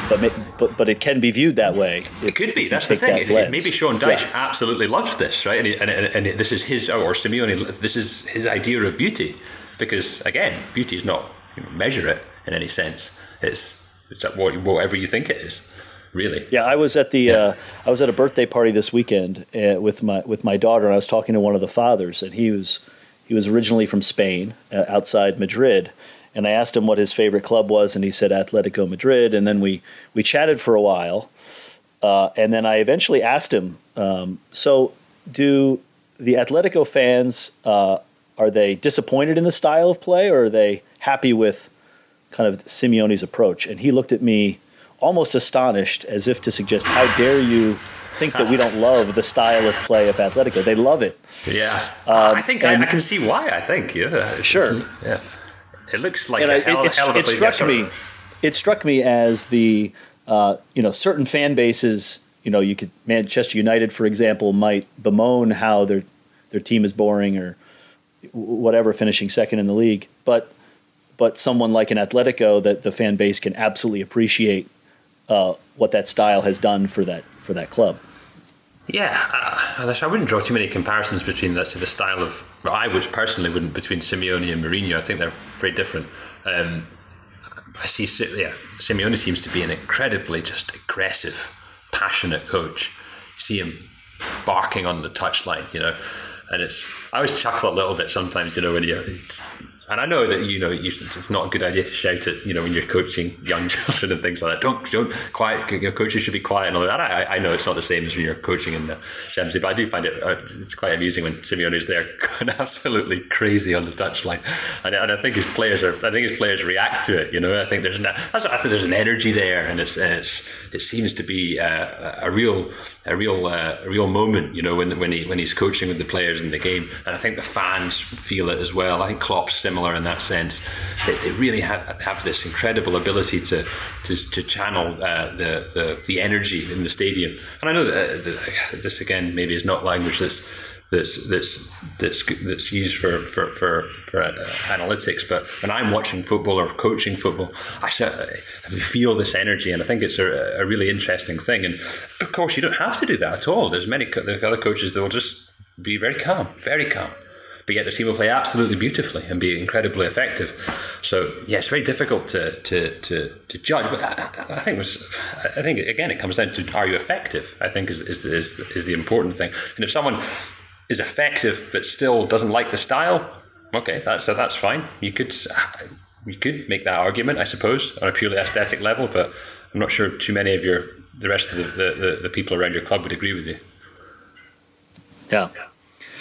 Speaker 2: but but but it can be viewed that way.
Speaker 3: If, it could be. That's the thing. That maybe Sean Dyche yeah. absolutely loves this, right? And, he, and, and, and, this is his, or Simeone, this is his idea of beauty because again, beauty is not you know, measure it in any sense. It's it's whatever you think it is, really.
Speaker 2: Yeah, I was at the yeah. uh, I was at a birthday party this weekend uh, with my with my daughter, and I was talking to one of the fathers, and he was he was originally from Spain, uh, outside Madrid. And I asked him what his favorite club was, and he said Atletico Madrid. And then we we chatted for a while, uh, and then I eventually asked him, um, "So, do the Atletico fans uh, are they disappointed in the style of play or are they happy with kind of Simeone's approach? And he looked at me almost astonished as if to suggest, how dare you think that we don't love the style of play of Atletico? They love it.
Speaker 3: Yeah. Um, I think I, I, can see why, I think. Yeah.
Speaker 2: Sure.
Speaker 3: Yeah. It looks like and a hell,
Speaker 2: it,
Speaker 3: hell of a
Speaker 2: it struck me. It struck me as the uh, you know certain fan bases. You know, you could Manchester United, for example, might bemoan how their their team is boring or whatever, finishing second in the league. But but someone like an Atletico that the fan base can absolutely appreciate uh, what that style has done for that for that club.
Speaker 3: Yeah, uh, I wouldn't draw too many comparisons between let's say the style of. Well, I would personally wouldn't between Simeone and Mourinho. I think they're very different. Um, I see, yeah, Simeone seems to be an incredibly just aggressive, passionate coach. You see him barking on the touchline, you know, and it's I always chuckle a little bit sometimes, you know, when you and I know that you know it's not a good idea to shout at you know when you're coaching young children and things like that. Don't don't quiet. Your coaches should be quiet and all that. I, I know it's not the same as when you're coaching in the Champions League, but I do find it uh, it's quite amusing when Simeone is there going absolutely crazy on the touchline, and, and, I think his players are I think his players react to it. You know, I think there's an, I think there's an energy there, and it's, and it's it seems to be uh, a real a real uh, a real moment. You know, when when he when he's coaching with the players in the game, and I think the fans feel it as well. I think Klopp's similar similar in that sense. They, they really have, have this incredible ability to to, to channel uh, the, the the energy in the stadium. And I know that, uh, that this again maybe is not language that's that's that's that's that's used for for for, for uh, analytics. But when I'm watching football or coaching football, I feel this energy, and I think it's a, a really interesting thing. And of course, you don't have to do that at all. There's many the other coaches that will just be very calm, very calm but yet the team will play absolutely beautifully and be incredibly effective. So yeah, it's very difficult to to, to, to judge. But I, I think was I think again it comes down to are you effective? I think is, is is is the important thing. And if someone is effective but still doesn't like the style, okay, that's so that's fine. You could you could make that argument, I suppose, on a purely aesthetic level, but I'm not sure too many of your the rest of the, the, the people around your club would agree with you.
Speaker 2: Yeah.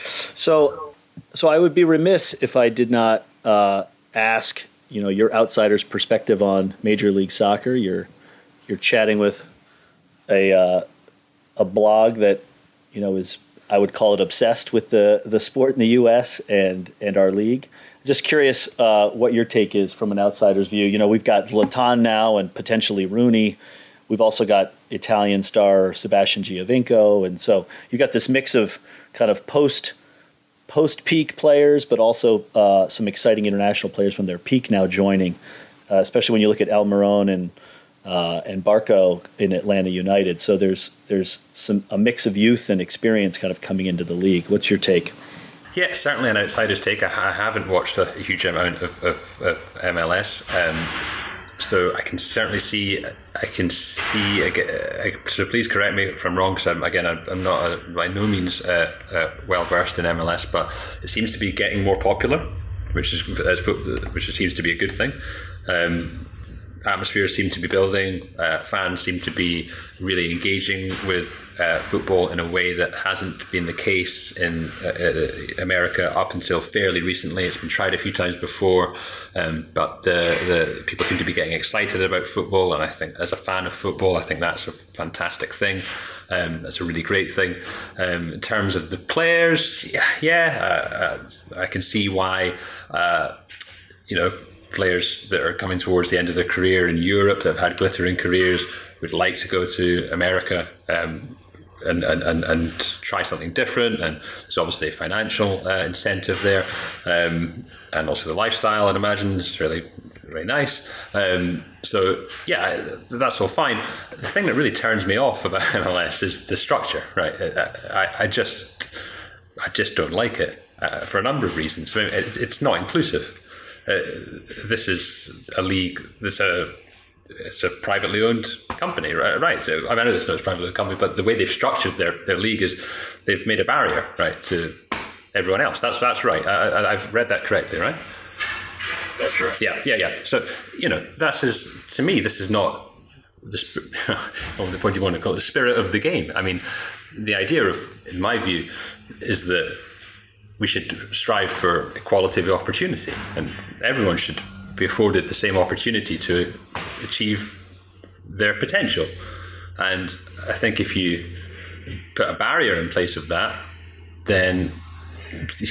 Speaker 2: So, so I would be remiss if I did not uh, ask, you know, your outsider's perspective on Major League Soccer. You're you're chatting with a uh, a blog that you know is I would call it obsessed with the the sport in the U.S. and and our league. Just curious uh, what your take is from an outsider's view. You know, we've got Zlatan now and potentially Rooney. We've also got Italian star Sebastian Giovinco, and so you got this mix of kind of post post peak players, but also uh, some exciting international players from their peak now joining. Uh, especially when you look at Almiron and uh, and Barco in Atlanta United. So there's there's some a mix of youth and experience kind of coming into the league. What's your take?
Speaker 3: Yeah, certainly an outsider's take. I, haven't watched a, huge amount of, of, of MLS. Um, so I can certainly see, I can see. So please correct me if I'm wrong, because I'm, again, I'm not a, by no means uh, uh, well versed in MLS, but it seems to be getting more popular, which is which seems to be a good thing. Um, atmosphere seem to be building. Uh, fans seem to be really engaging with uh, football in a way that hasn't been the case in uh, uh, America up until fairly recently. It's been tried a few times before, um, but the, the people seem to be getting excited about football. And I think, as a fan of football, I think that's a fantastic thing. Um, that's a really great thing. Um, in terms of the players, yeah, yeah uh, uh, I can see why. you know, players that are coming towards the end of their career in Europe that have had glittering careers would like to go to America um, and, and, and, try something different. And there's obviously a financial uh, incentive there, um, and also the lifestyle. I'd imagine is really very nice. Um, so yeah, that's all fine. The thing that really turns me off about MLS is the structure. Right, I, I just I just don't like it uh, for a number of reasons. I mean, it, it's not inclusive. Uh, this is a league. This a it's a privately owned company, right? Right. So I, know it's not a privately owned company, but the way they've structured their, their league is they've made a barrier, right, to everyone else. That's that's right. I, have read that correctly, right?
Speaker 4: That's right.
Speaker 3: Yeah, yeah, yeah. So you know, that's is to me, this is not the or the point you want to call it, the spirit of the game. I mean, the idea of, in my view, is that we should strive for equality of opportunity, and everyone should be afforded the same opportunity to achieve their potential. And I think if you put a barrier in place of that, then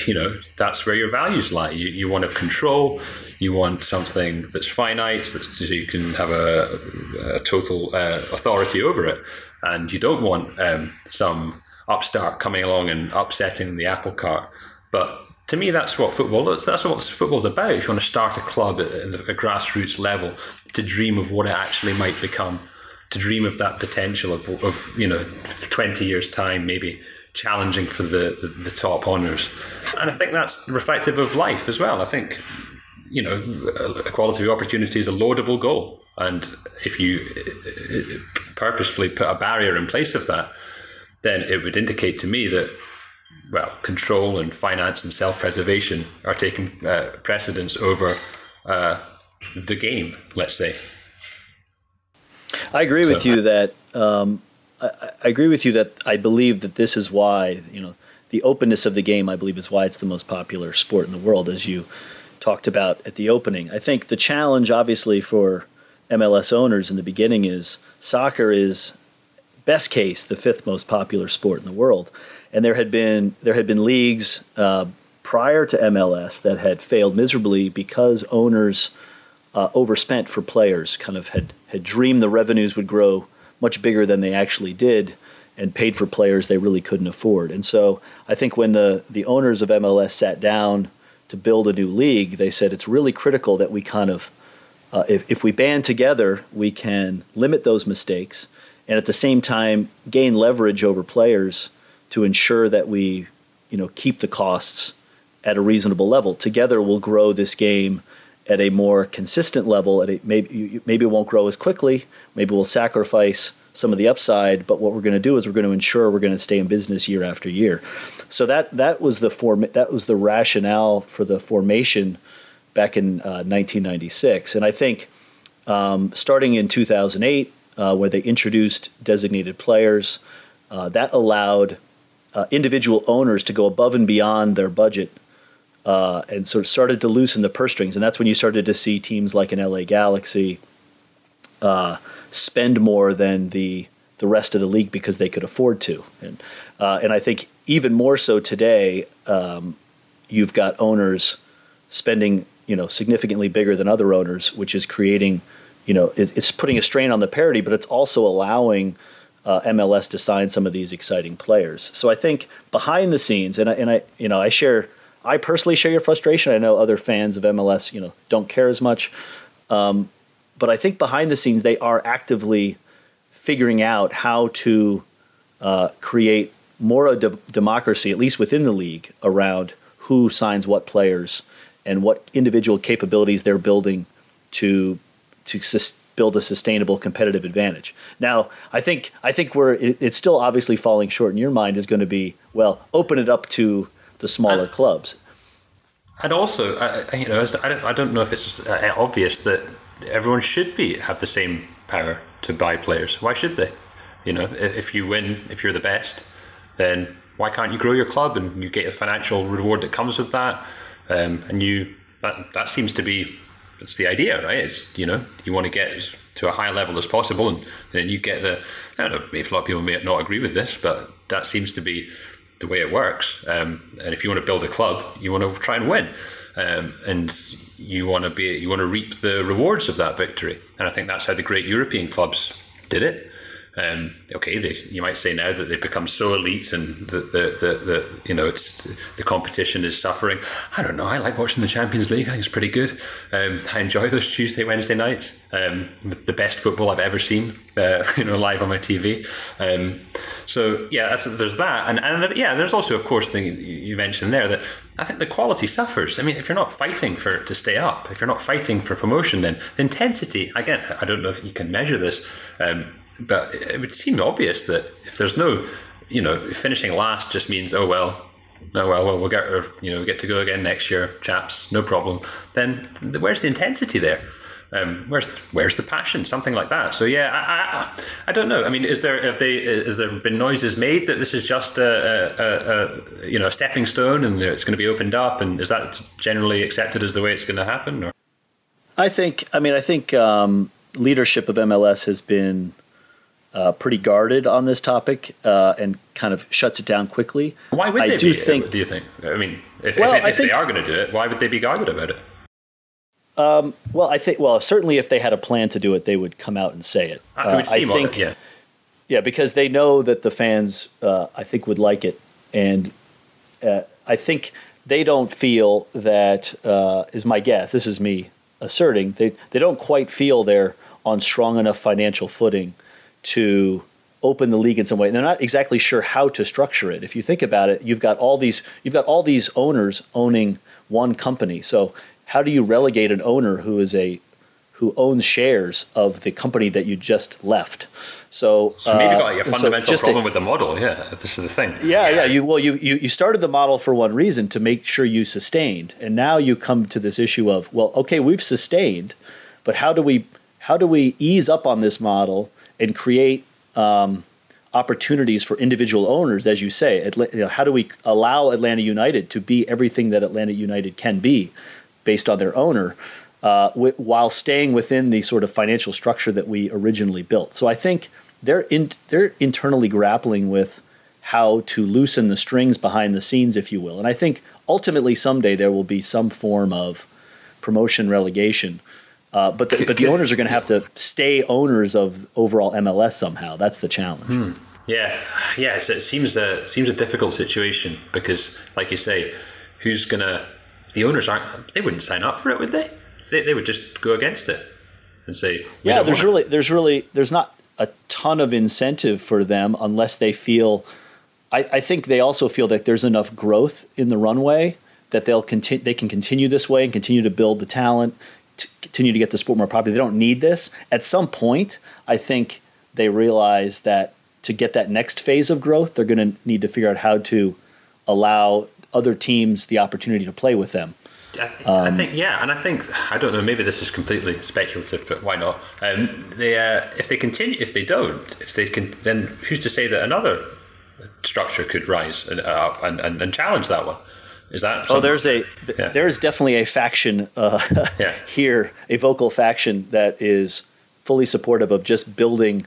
Speaker 3: you know that's where your values lie. You, you want to control. You want something that's finite, that so you can have a, a total uh, authority over it, and you don't want um, some upstart coming along and upsetting the apple cart but to me, that's what football is. That's what football's about. If you want to start a club at, a grassroots level, to dream of what it actually might become, to dream of that potential of, of you know, 20 years' time, maybe challenging for the, the, the top honours. And I think that's reflective of life as well. I think, you know, equality of opportunity is a laudable goal. And if you uh, uh, purposefully put a barrier in place of that, then it would indicate to me that well, control and finance and self-preservation are taking uh, precedence over uh, the game. Let's say.
Speaker 2: I agree so, with you that um, I, I, agree with you that I believe that this is why you know the openness of the game. I believe is why it's the most popular sport in the world, as you talked about at the opening. I think the challenge, obviously, for MLS owners in the beginning is soccer is best case the fifth most popular sport in the world and there had been there had been leagues uh, prior to MLS that had failed miserably because owners uh, overspent for players, kind of had had dreamed the revenues would grow much bigger than they actually did, and paid for players they really couldn't afford. And so I think when the the owners of MLS sat down to build a new league, they said it's really critical that we kind of uh, if, if we band together, we can limit those mistakes and at the same time gain leverage over players to ensure that we, you know, keep the costs at a reasonable level. Together, we'll grow this game at a more consistent level. At a, maybe maybe it won't grow as quickly. Maybe we'll sacrifice some of the upside. But what we're going to do is we're going to ensure we're going to stay in business year after year. So that that was the form that was the rationale for the formation back in uh, 1996. And I think um, starting in 2008, uh, where they introduced designated players, uh, that allowed uh, individual owners to go above and beyond their budget uh, and sort of started to loosen the purse strings. And that's when you started to see teams like an LA Galaxy uh, spend more than the the rest of the league because they could afford to. And uh, and I think even more so today, um, you've got owners spending you know significantly bigger than other owners, which is creating you know it, it's putting a strain on the parity, but it's also allowing uh, MLS to sign some of these exciting players. So I think behind the scenes, and I, and I you know I share I personally share your frustration. I know other fans of MLS you know don't care as much. Um, but I think behind the scenes they are actively figuring out how to uh, create more of a democracy, at least within the league, around who signs what players and what individual capabilities they're building to to build a sustainable competitive advantage. Now, I think I think we're it, it's still obviously falling short in your mind is going to be well, open it up to the smaller clubs.
Speaker 3: And also, I, you know, I don't know if it's uh, obvious that everyone should be have the same power to buy players. Why should they? You know, if you win, if you're the best, then why can't you grow your club and you get the financial reward that comes with that? Um, and you that that seems to be that's the idea, right? It's you know you want to get to a high level as possible, and then you get the. I don't know. If a lot of people may not agree with this, but that seems to be the way it works. Um, and if you want to build a club, you want to try and win, um, and you want to be you want to reap the rewards of that victory. And I think that's how the great European clubs did it. Um, okay, they, you might say now that they've become so elite and that the, the, the, you know it's the competition is suffering. I don't know. I like watching the Champions League. I think it's pretty good. Um, I enjoy those Tuesday Wednesday nights. Um, the best football I've ever seen. Uh, you know, live on my TV. Um, so yeah, there's that, and and yeah, there's also of course the thing you mentioned there that I think the quality suffers. I mean, if you're not fighting for to stay up, if you're not fighting for promotion, then the intensity again. I don't know if you can measure this um, but it would seem obvious that if there's no, you know, finishing last just means oh well, oh well, well we'll get you know get to go again next year, chaps, no problem. Then where's the intensity there? Um, where's where's the passion? Something like that. So yeah, I, I, I don't know. I mean, is there have they is there been noises made that this is just a, a, a you know a stepping stone and it's going to be opened up, and is that generally accepted as the way it's going to happen? Or?
Speaker 2: I think. I mean, I think um, leadership of MLS has been uh, pretty guarded on this topic uh, and kind of shuts it down quickly.
Speaker 3: Why would I they do be, think? Do you think? I mean, if, well, if, if think, they are going to do it, why would they be guarded about it?
Speaker 2: Um, well, I think. Well, certainly, if they had a plan to do it, they would come out and say it.
Speaker 3: Uh, would seem I think, it, yeah.
Speaker 2: Yeah, because they know that the fans, uh, I think, would like it, and uh, I think they don't feel that uh, is my guess. This is me asserting they they don't quite feel they're on strong enough financial footing to open the league in some way. And they're not exactly sure how to structure it. If you think about it, you've got all these you've got all these owners owning one company. So how do you relegate an owner who is a who owns shares of the company that you just left?
Speaker 3: So, so maybe uh, got a fundamental so problem a, with the model. Yeah, this is the thing.
Speaker 2: Yeah, yeah. yeah you well, you, you you started the model for one reason to make sure you sustained, and now you come to this issue of well, okay, we've sustained, but how do we how do we ease up on this model and create um, opportunities for individual owners, as you say. Atla- you know, how do we allow Atlanta United to be everything that Atlanta United can be, based on their owner, uh, w- while staying within the sort of financial structure that we originally built? So I think they're in, they're internally grappling with how to loosen the strings behind the scenes, if you will. And I think ultimately someday there will be some form of promotion relegation uh, but the, but the owners are going to have to stay owners of overall MLS somehow. That's the challenge. Hmm.
Speaker 3: Yeah, yeah. So it seems a seems a difficult situation because, like you say, who's gonna? The owners aren't. They wouldn't sign up for it, would they? They, they would just go against it and say,
Speaker 2: "Yeah, there's really, there's really, there's not a ton of incentive for them unless they feel." I, I think they also feel that there's enough growth in the runway that they'll continue they can continue this way and continue to build the talent, to continue to get the sport more popular. They don't need this. At some point, I think they realize that to get that next phase of growth, they're going to need to figure out how to allow other teams the opportunity to play with them.
Speaker 3: I, th- um, I, think yeah, and I think I don't know. Maybe this is completely speculative, but why not? Um, they uh, if they continue, if they don't, if they can, then who's to say that another structure could rise and uh, and, and, and, challenge that one? Is that?
Speaker 2: Oh, there's a yeah. there is definitely a faction uh, yeah. here, a vocal faction that is fully supportive of just building,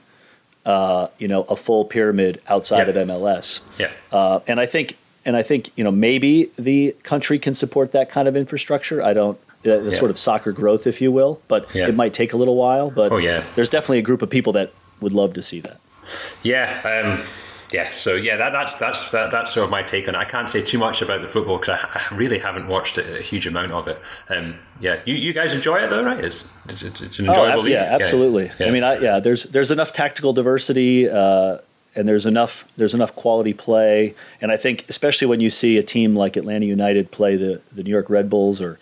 Speaker 2: uh, you know, a full pyramid outside yeah. of MLS.
Speaker 3: Yeah,
Speaker 2: uh, and I think and I think you know maybe the country can support that kind of infrastructure. I don't the, the sort of soccer growth, if you will, but yeah. it might take a little while. But
Speaker 3: oh, yeah.
Speaker 2: there's definitely a group of people that would love to see that.
Speaker 3: Yeah, um, yeah. So yeah, that, that's that's that, that's sort of my take on it. I can't say too much about the football because I, I, really haven't watched a, a, huge amount of it. Um, yeah, you, you guys enjoy it though, right? It's it's, it's an enjoyable
Speaker 2: oh, yeah, absolutely. Yeah. I mean, I, yeah, there's there's enough tactical diversity. Uh, and there's enough there's enough quality play. And I think especially when you see a team like Atlanta United play the, the New York Red Bulls or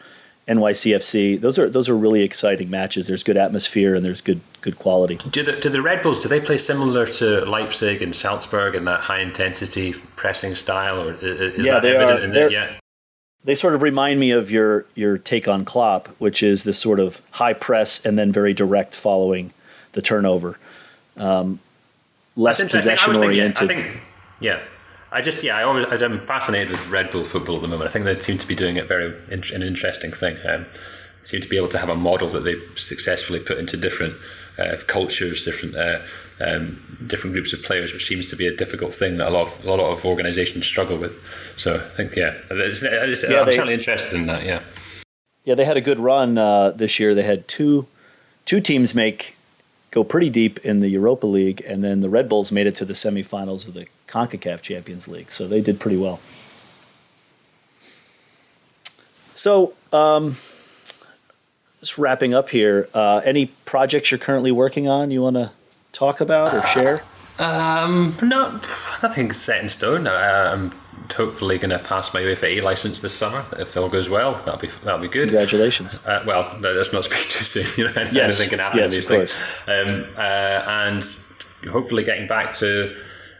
Speaker 2: NYCFC, those are those are really exciting matches. There's good atmosphere and there's good good quality.
Speaker 3: Do the, do the Red Bulls do they play similar to Leipzig and Salzburg in that high intensity pressing style, or is
Speaker 2: yeah,
Speaker 3: that
Speaker 2: they
Speaker 3: evident
Speaker 2: are,
Speaker 3: in there? Yeah.
Speaker 2: They sort of remind me of your your take on Klopp, which is this sort of high press and then very direct following the turnover. Um, less possession oriented.
Speaker 3: I think, yeah. I just yeah I always I'm fascinated with Red Bull football at the moment. I think they seem to be doing it very an interesting thing. Um, seem to be able to have a model that they successfully put into different uh, cultures, different uh, um, different groups of players, which seems to be a difficult thing that a lot of a lot of organisations struggle with. So I think yeah, it's, it's, yeah I'm they, certainly interested in that. Yeah,
Speaker 2: yeah, they had a good run uh, this year. They had two two teams make go pretty deep in the Europa League, and then the Red Bulls made it to the semifinals of the CONCACAF Champions League. So they did pretty well. So, um, just wrapping up here, uh, any projects you're currently working on you want to talk about or share?
Speaker 3: Um, no, nothing set in stone. Uh, I'm hopefully going to pass my UEFA license this summer if all goes well. That'll be that'll be good.
Speaker 2: Congratulations.
Speaker 3: Uh, well, let's not speak too soon. You know,
Speaker 2: yes.
Speaker 3: anything can happen
Speaker 2: yes,
Speaker 3: in these things. Um, uh, and hopefully getting back to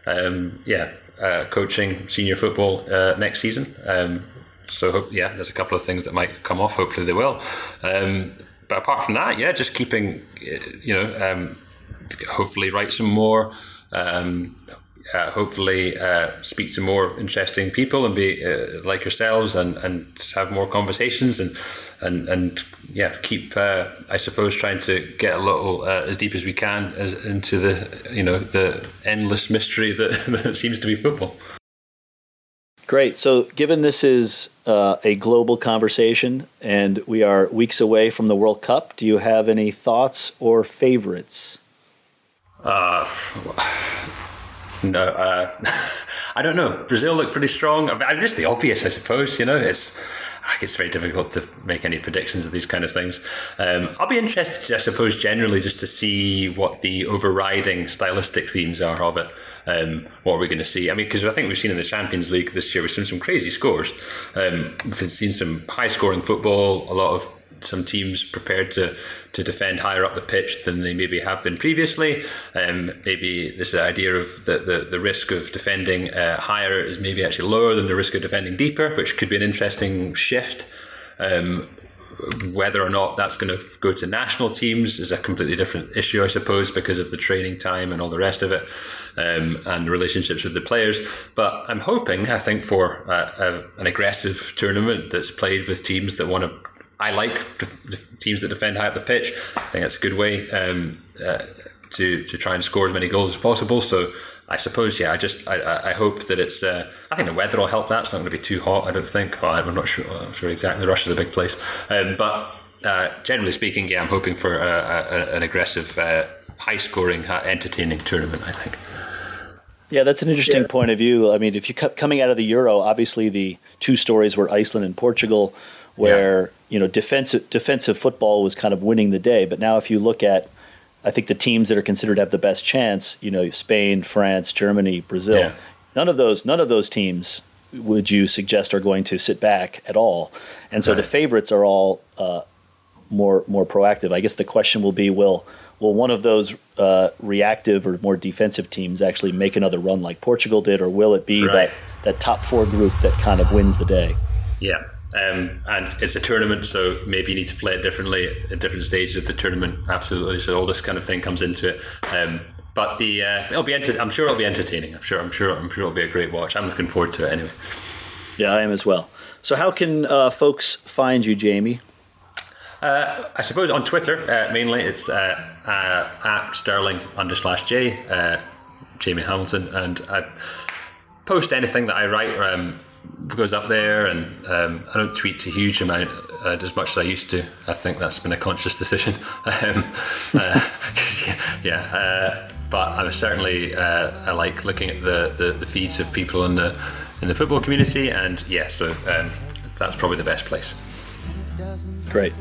Speaker 3: um, yeah uh, coaching senior football uh, next season. Um, so hope, yeah, there's a couple of things that might come off. Hopefully they will. Um, but apart from that, yeah, just keeping you know um, hopefully write some more. Um, uh, hopefully uh, speak to more interesting people and be uh, like yourselves and, and have more conversations and and and yeah keep uh, I suppose trying to get a little uh, as deep as we can as, into the you know the endless mystery that, that seems to be football.
Speaker 2: Great. So, given this is uh, a global conversation and we are weeks away from the World Cup, do you have any thoughts or favorites?
Speaker 3: Uh, no, uh, I don't know. Brazil looked pretty strong. I mean, just the obvious, I suppose. You know, it's it's very difficult to make any predictions of these kind of things. Um, I'll be interested, I suppose, generally just to see what the overriding stylistic themes are of it. Um, what are we going to see? I mean, because I think we've seen in the Champions League this year, we've seen some crazy scores. Um, we've seen some high scoring football, a lot of some teams prepared to, to defend higher up the pitch than they maybe have been previously. Um, maybe this idea of the, the, the risk of defending uh, higher is maybe actually lower than the risk of defending deeper, which could be an interesting shift. Um, whether or not that's going to go to national teams is a completely different issue, I suppose, because of the training time and all the rest of it, um, and the relationships with the players. But I'm hoping, I think, for a, a, an aggressive tournament that's played with teams that want to I like teams that defend high up the pitch. I think that's a good way um, uh, to to try and score as many goals as possible. So I suppose, yeah, I just I, I hope that it's. Uh, I think the weather will help that. It's not going to be too hot. I don't think. Well, I'm not sure. I'm sure exactly. Russia's a big place, um, but uh, generally speaking, yeah, I'm hoping for a, a, an aggressive, uh, high-scoring, uh, entertaining tournament. I think.
Speaker 2: Yeah, that's an interesting yeah. point of view. I mean, if you coming out of the Euro, obviously the two stories were Iceland and Portugal where yeah. you know defensive defensive football was kind of winning the day. But now, if you look at, I think the teams that are considered to have the best chance, you know, Spain, France, Germany, Brazil, yeah. none of those none of those teams
Speaker 5: would you suggest are going to sit back at all? And so right. the favorites are all uh, more more proactive. I guess the question will be will will one of those uh, reactive or more defensive teams actually make another run like Portugal did, or will it be right. that that top four group that kind of wins the day?
Speaker 3: Yeah. Um, and it's a tournament, so maybe you need to play it differently at different stages of the tournament. Absolutely. So all this kind of thing comes into it. Um, but the uh, it'll be enter- I'm sure it'll be entertaining. I'm sure. I'm sure. I'm sure it'll be a great watch. I'm looking forward to it anyway.
Speaker 5: Yeah, I am as well. So how can uh, folks find you, Jamie?
Speaker 3: Uh, I suppose on Twitter uh, mainly it's uh, uh at Sterling under slash J, uh, Jamie Hamilton, and I post anything that I write um, goes up there, and um, I don't tweet a huge amount uh, as much as I used to. I think that's been a conscious decision. um, yeah, but I'm certainly I like looking at the, the, the, feeds of people in the in the football community, and yeah, so um, that's probably the best place.
Speaker 5: Great.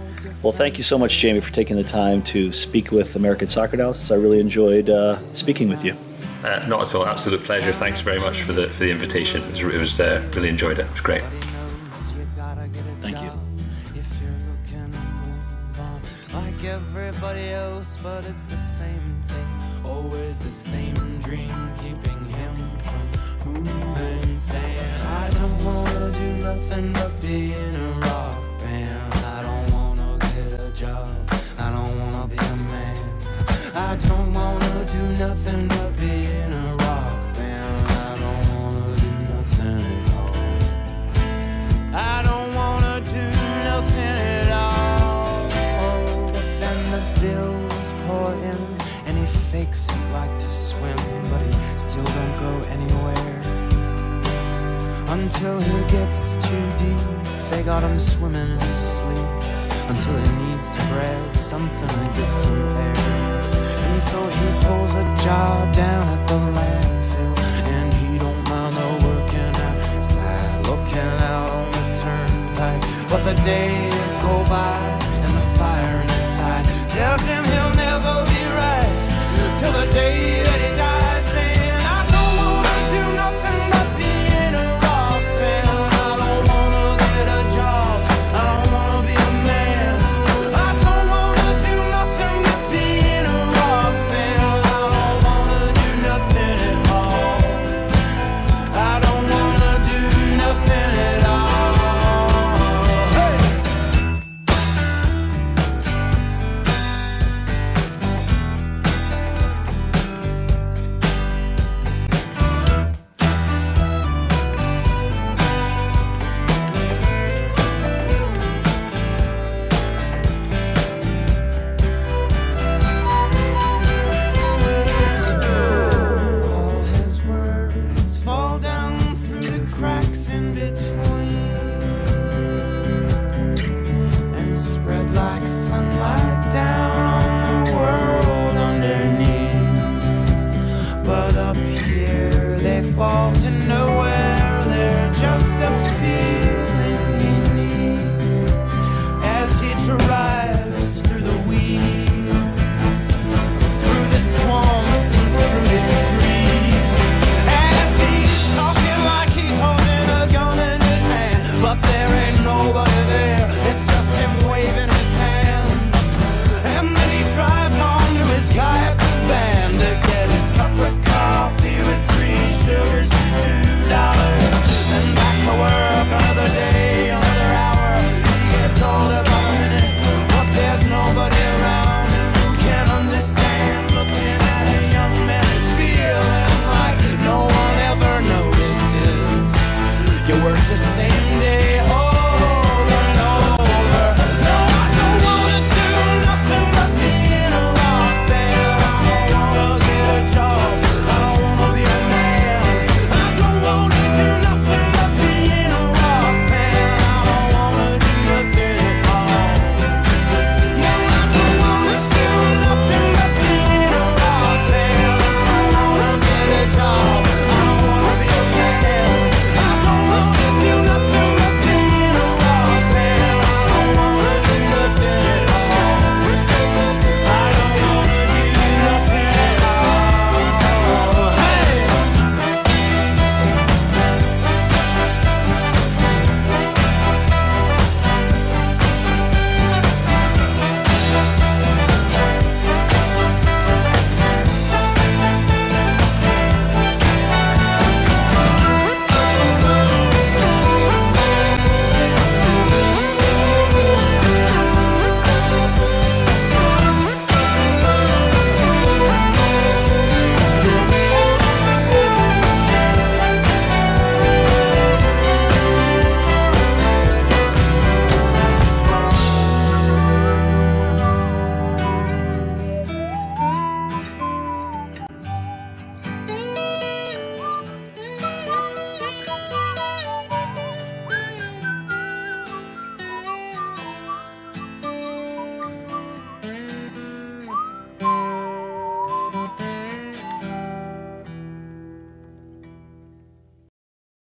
Speaker 5: Well, thank you so much, Jamie, for taking the time to speak with American Soccer Analysis. I really enjoyed uh, speaking with you.
Speaker 3: Uh, not at all. Absolute pleasure. Thanks very much for the for the invitation. It was, it was uh, really enjoyed it. It was great.
Speaker 5: Thank you. Like everybody else, but it's the same thing. Always the same dream, keeping him from moving. Saying, I don't wanna do nothing but be in a rock I don't wanna do nothing but be in a rock band. I don't wanna do nothing at all. I don't wanna do nothing at all. Then the bills pour in, and he fakes it like to swim, but he still don't go anywhere until he gets too deep. They got him swimming in his sleep until he needs to grab something and get some air so he pulls a job down at the landfill. And he don't mind the working outside, looking out on the turnpike. But the days go by and the fire in his side tells him he'll never be right till the day that he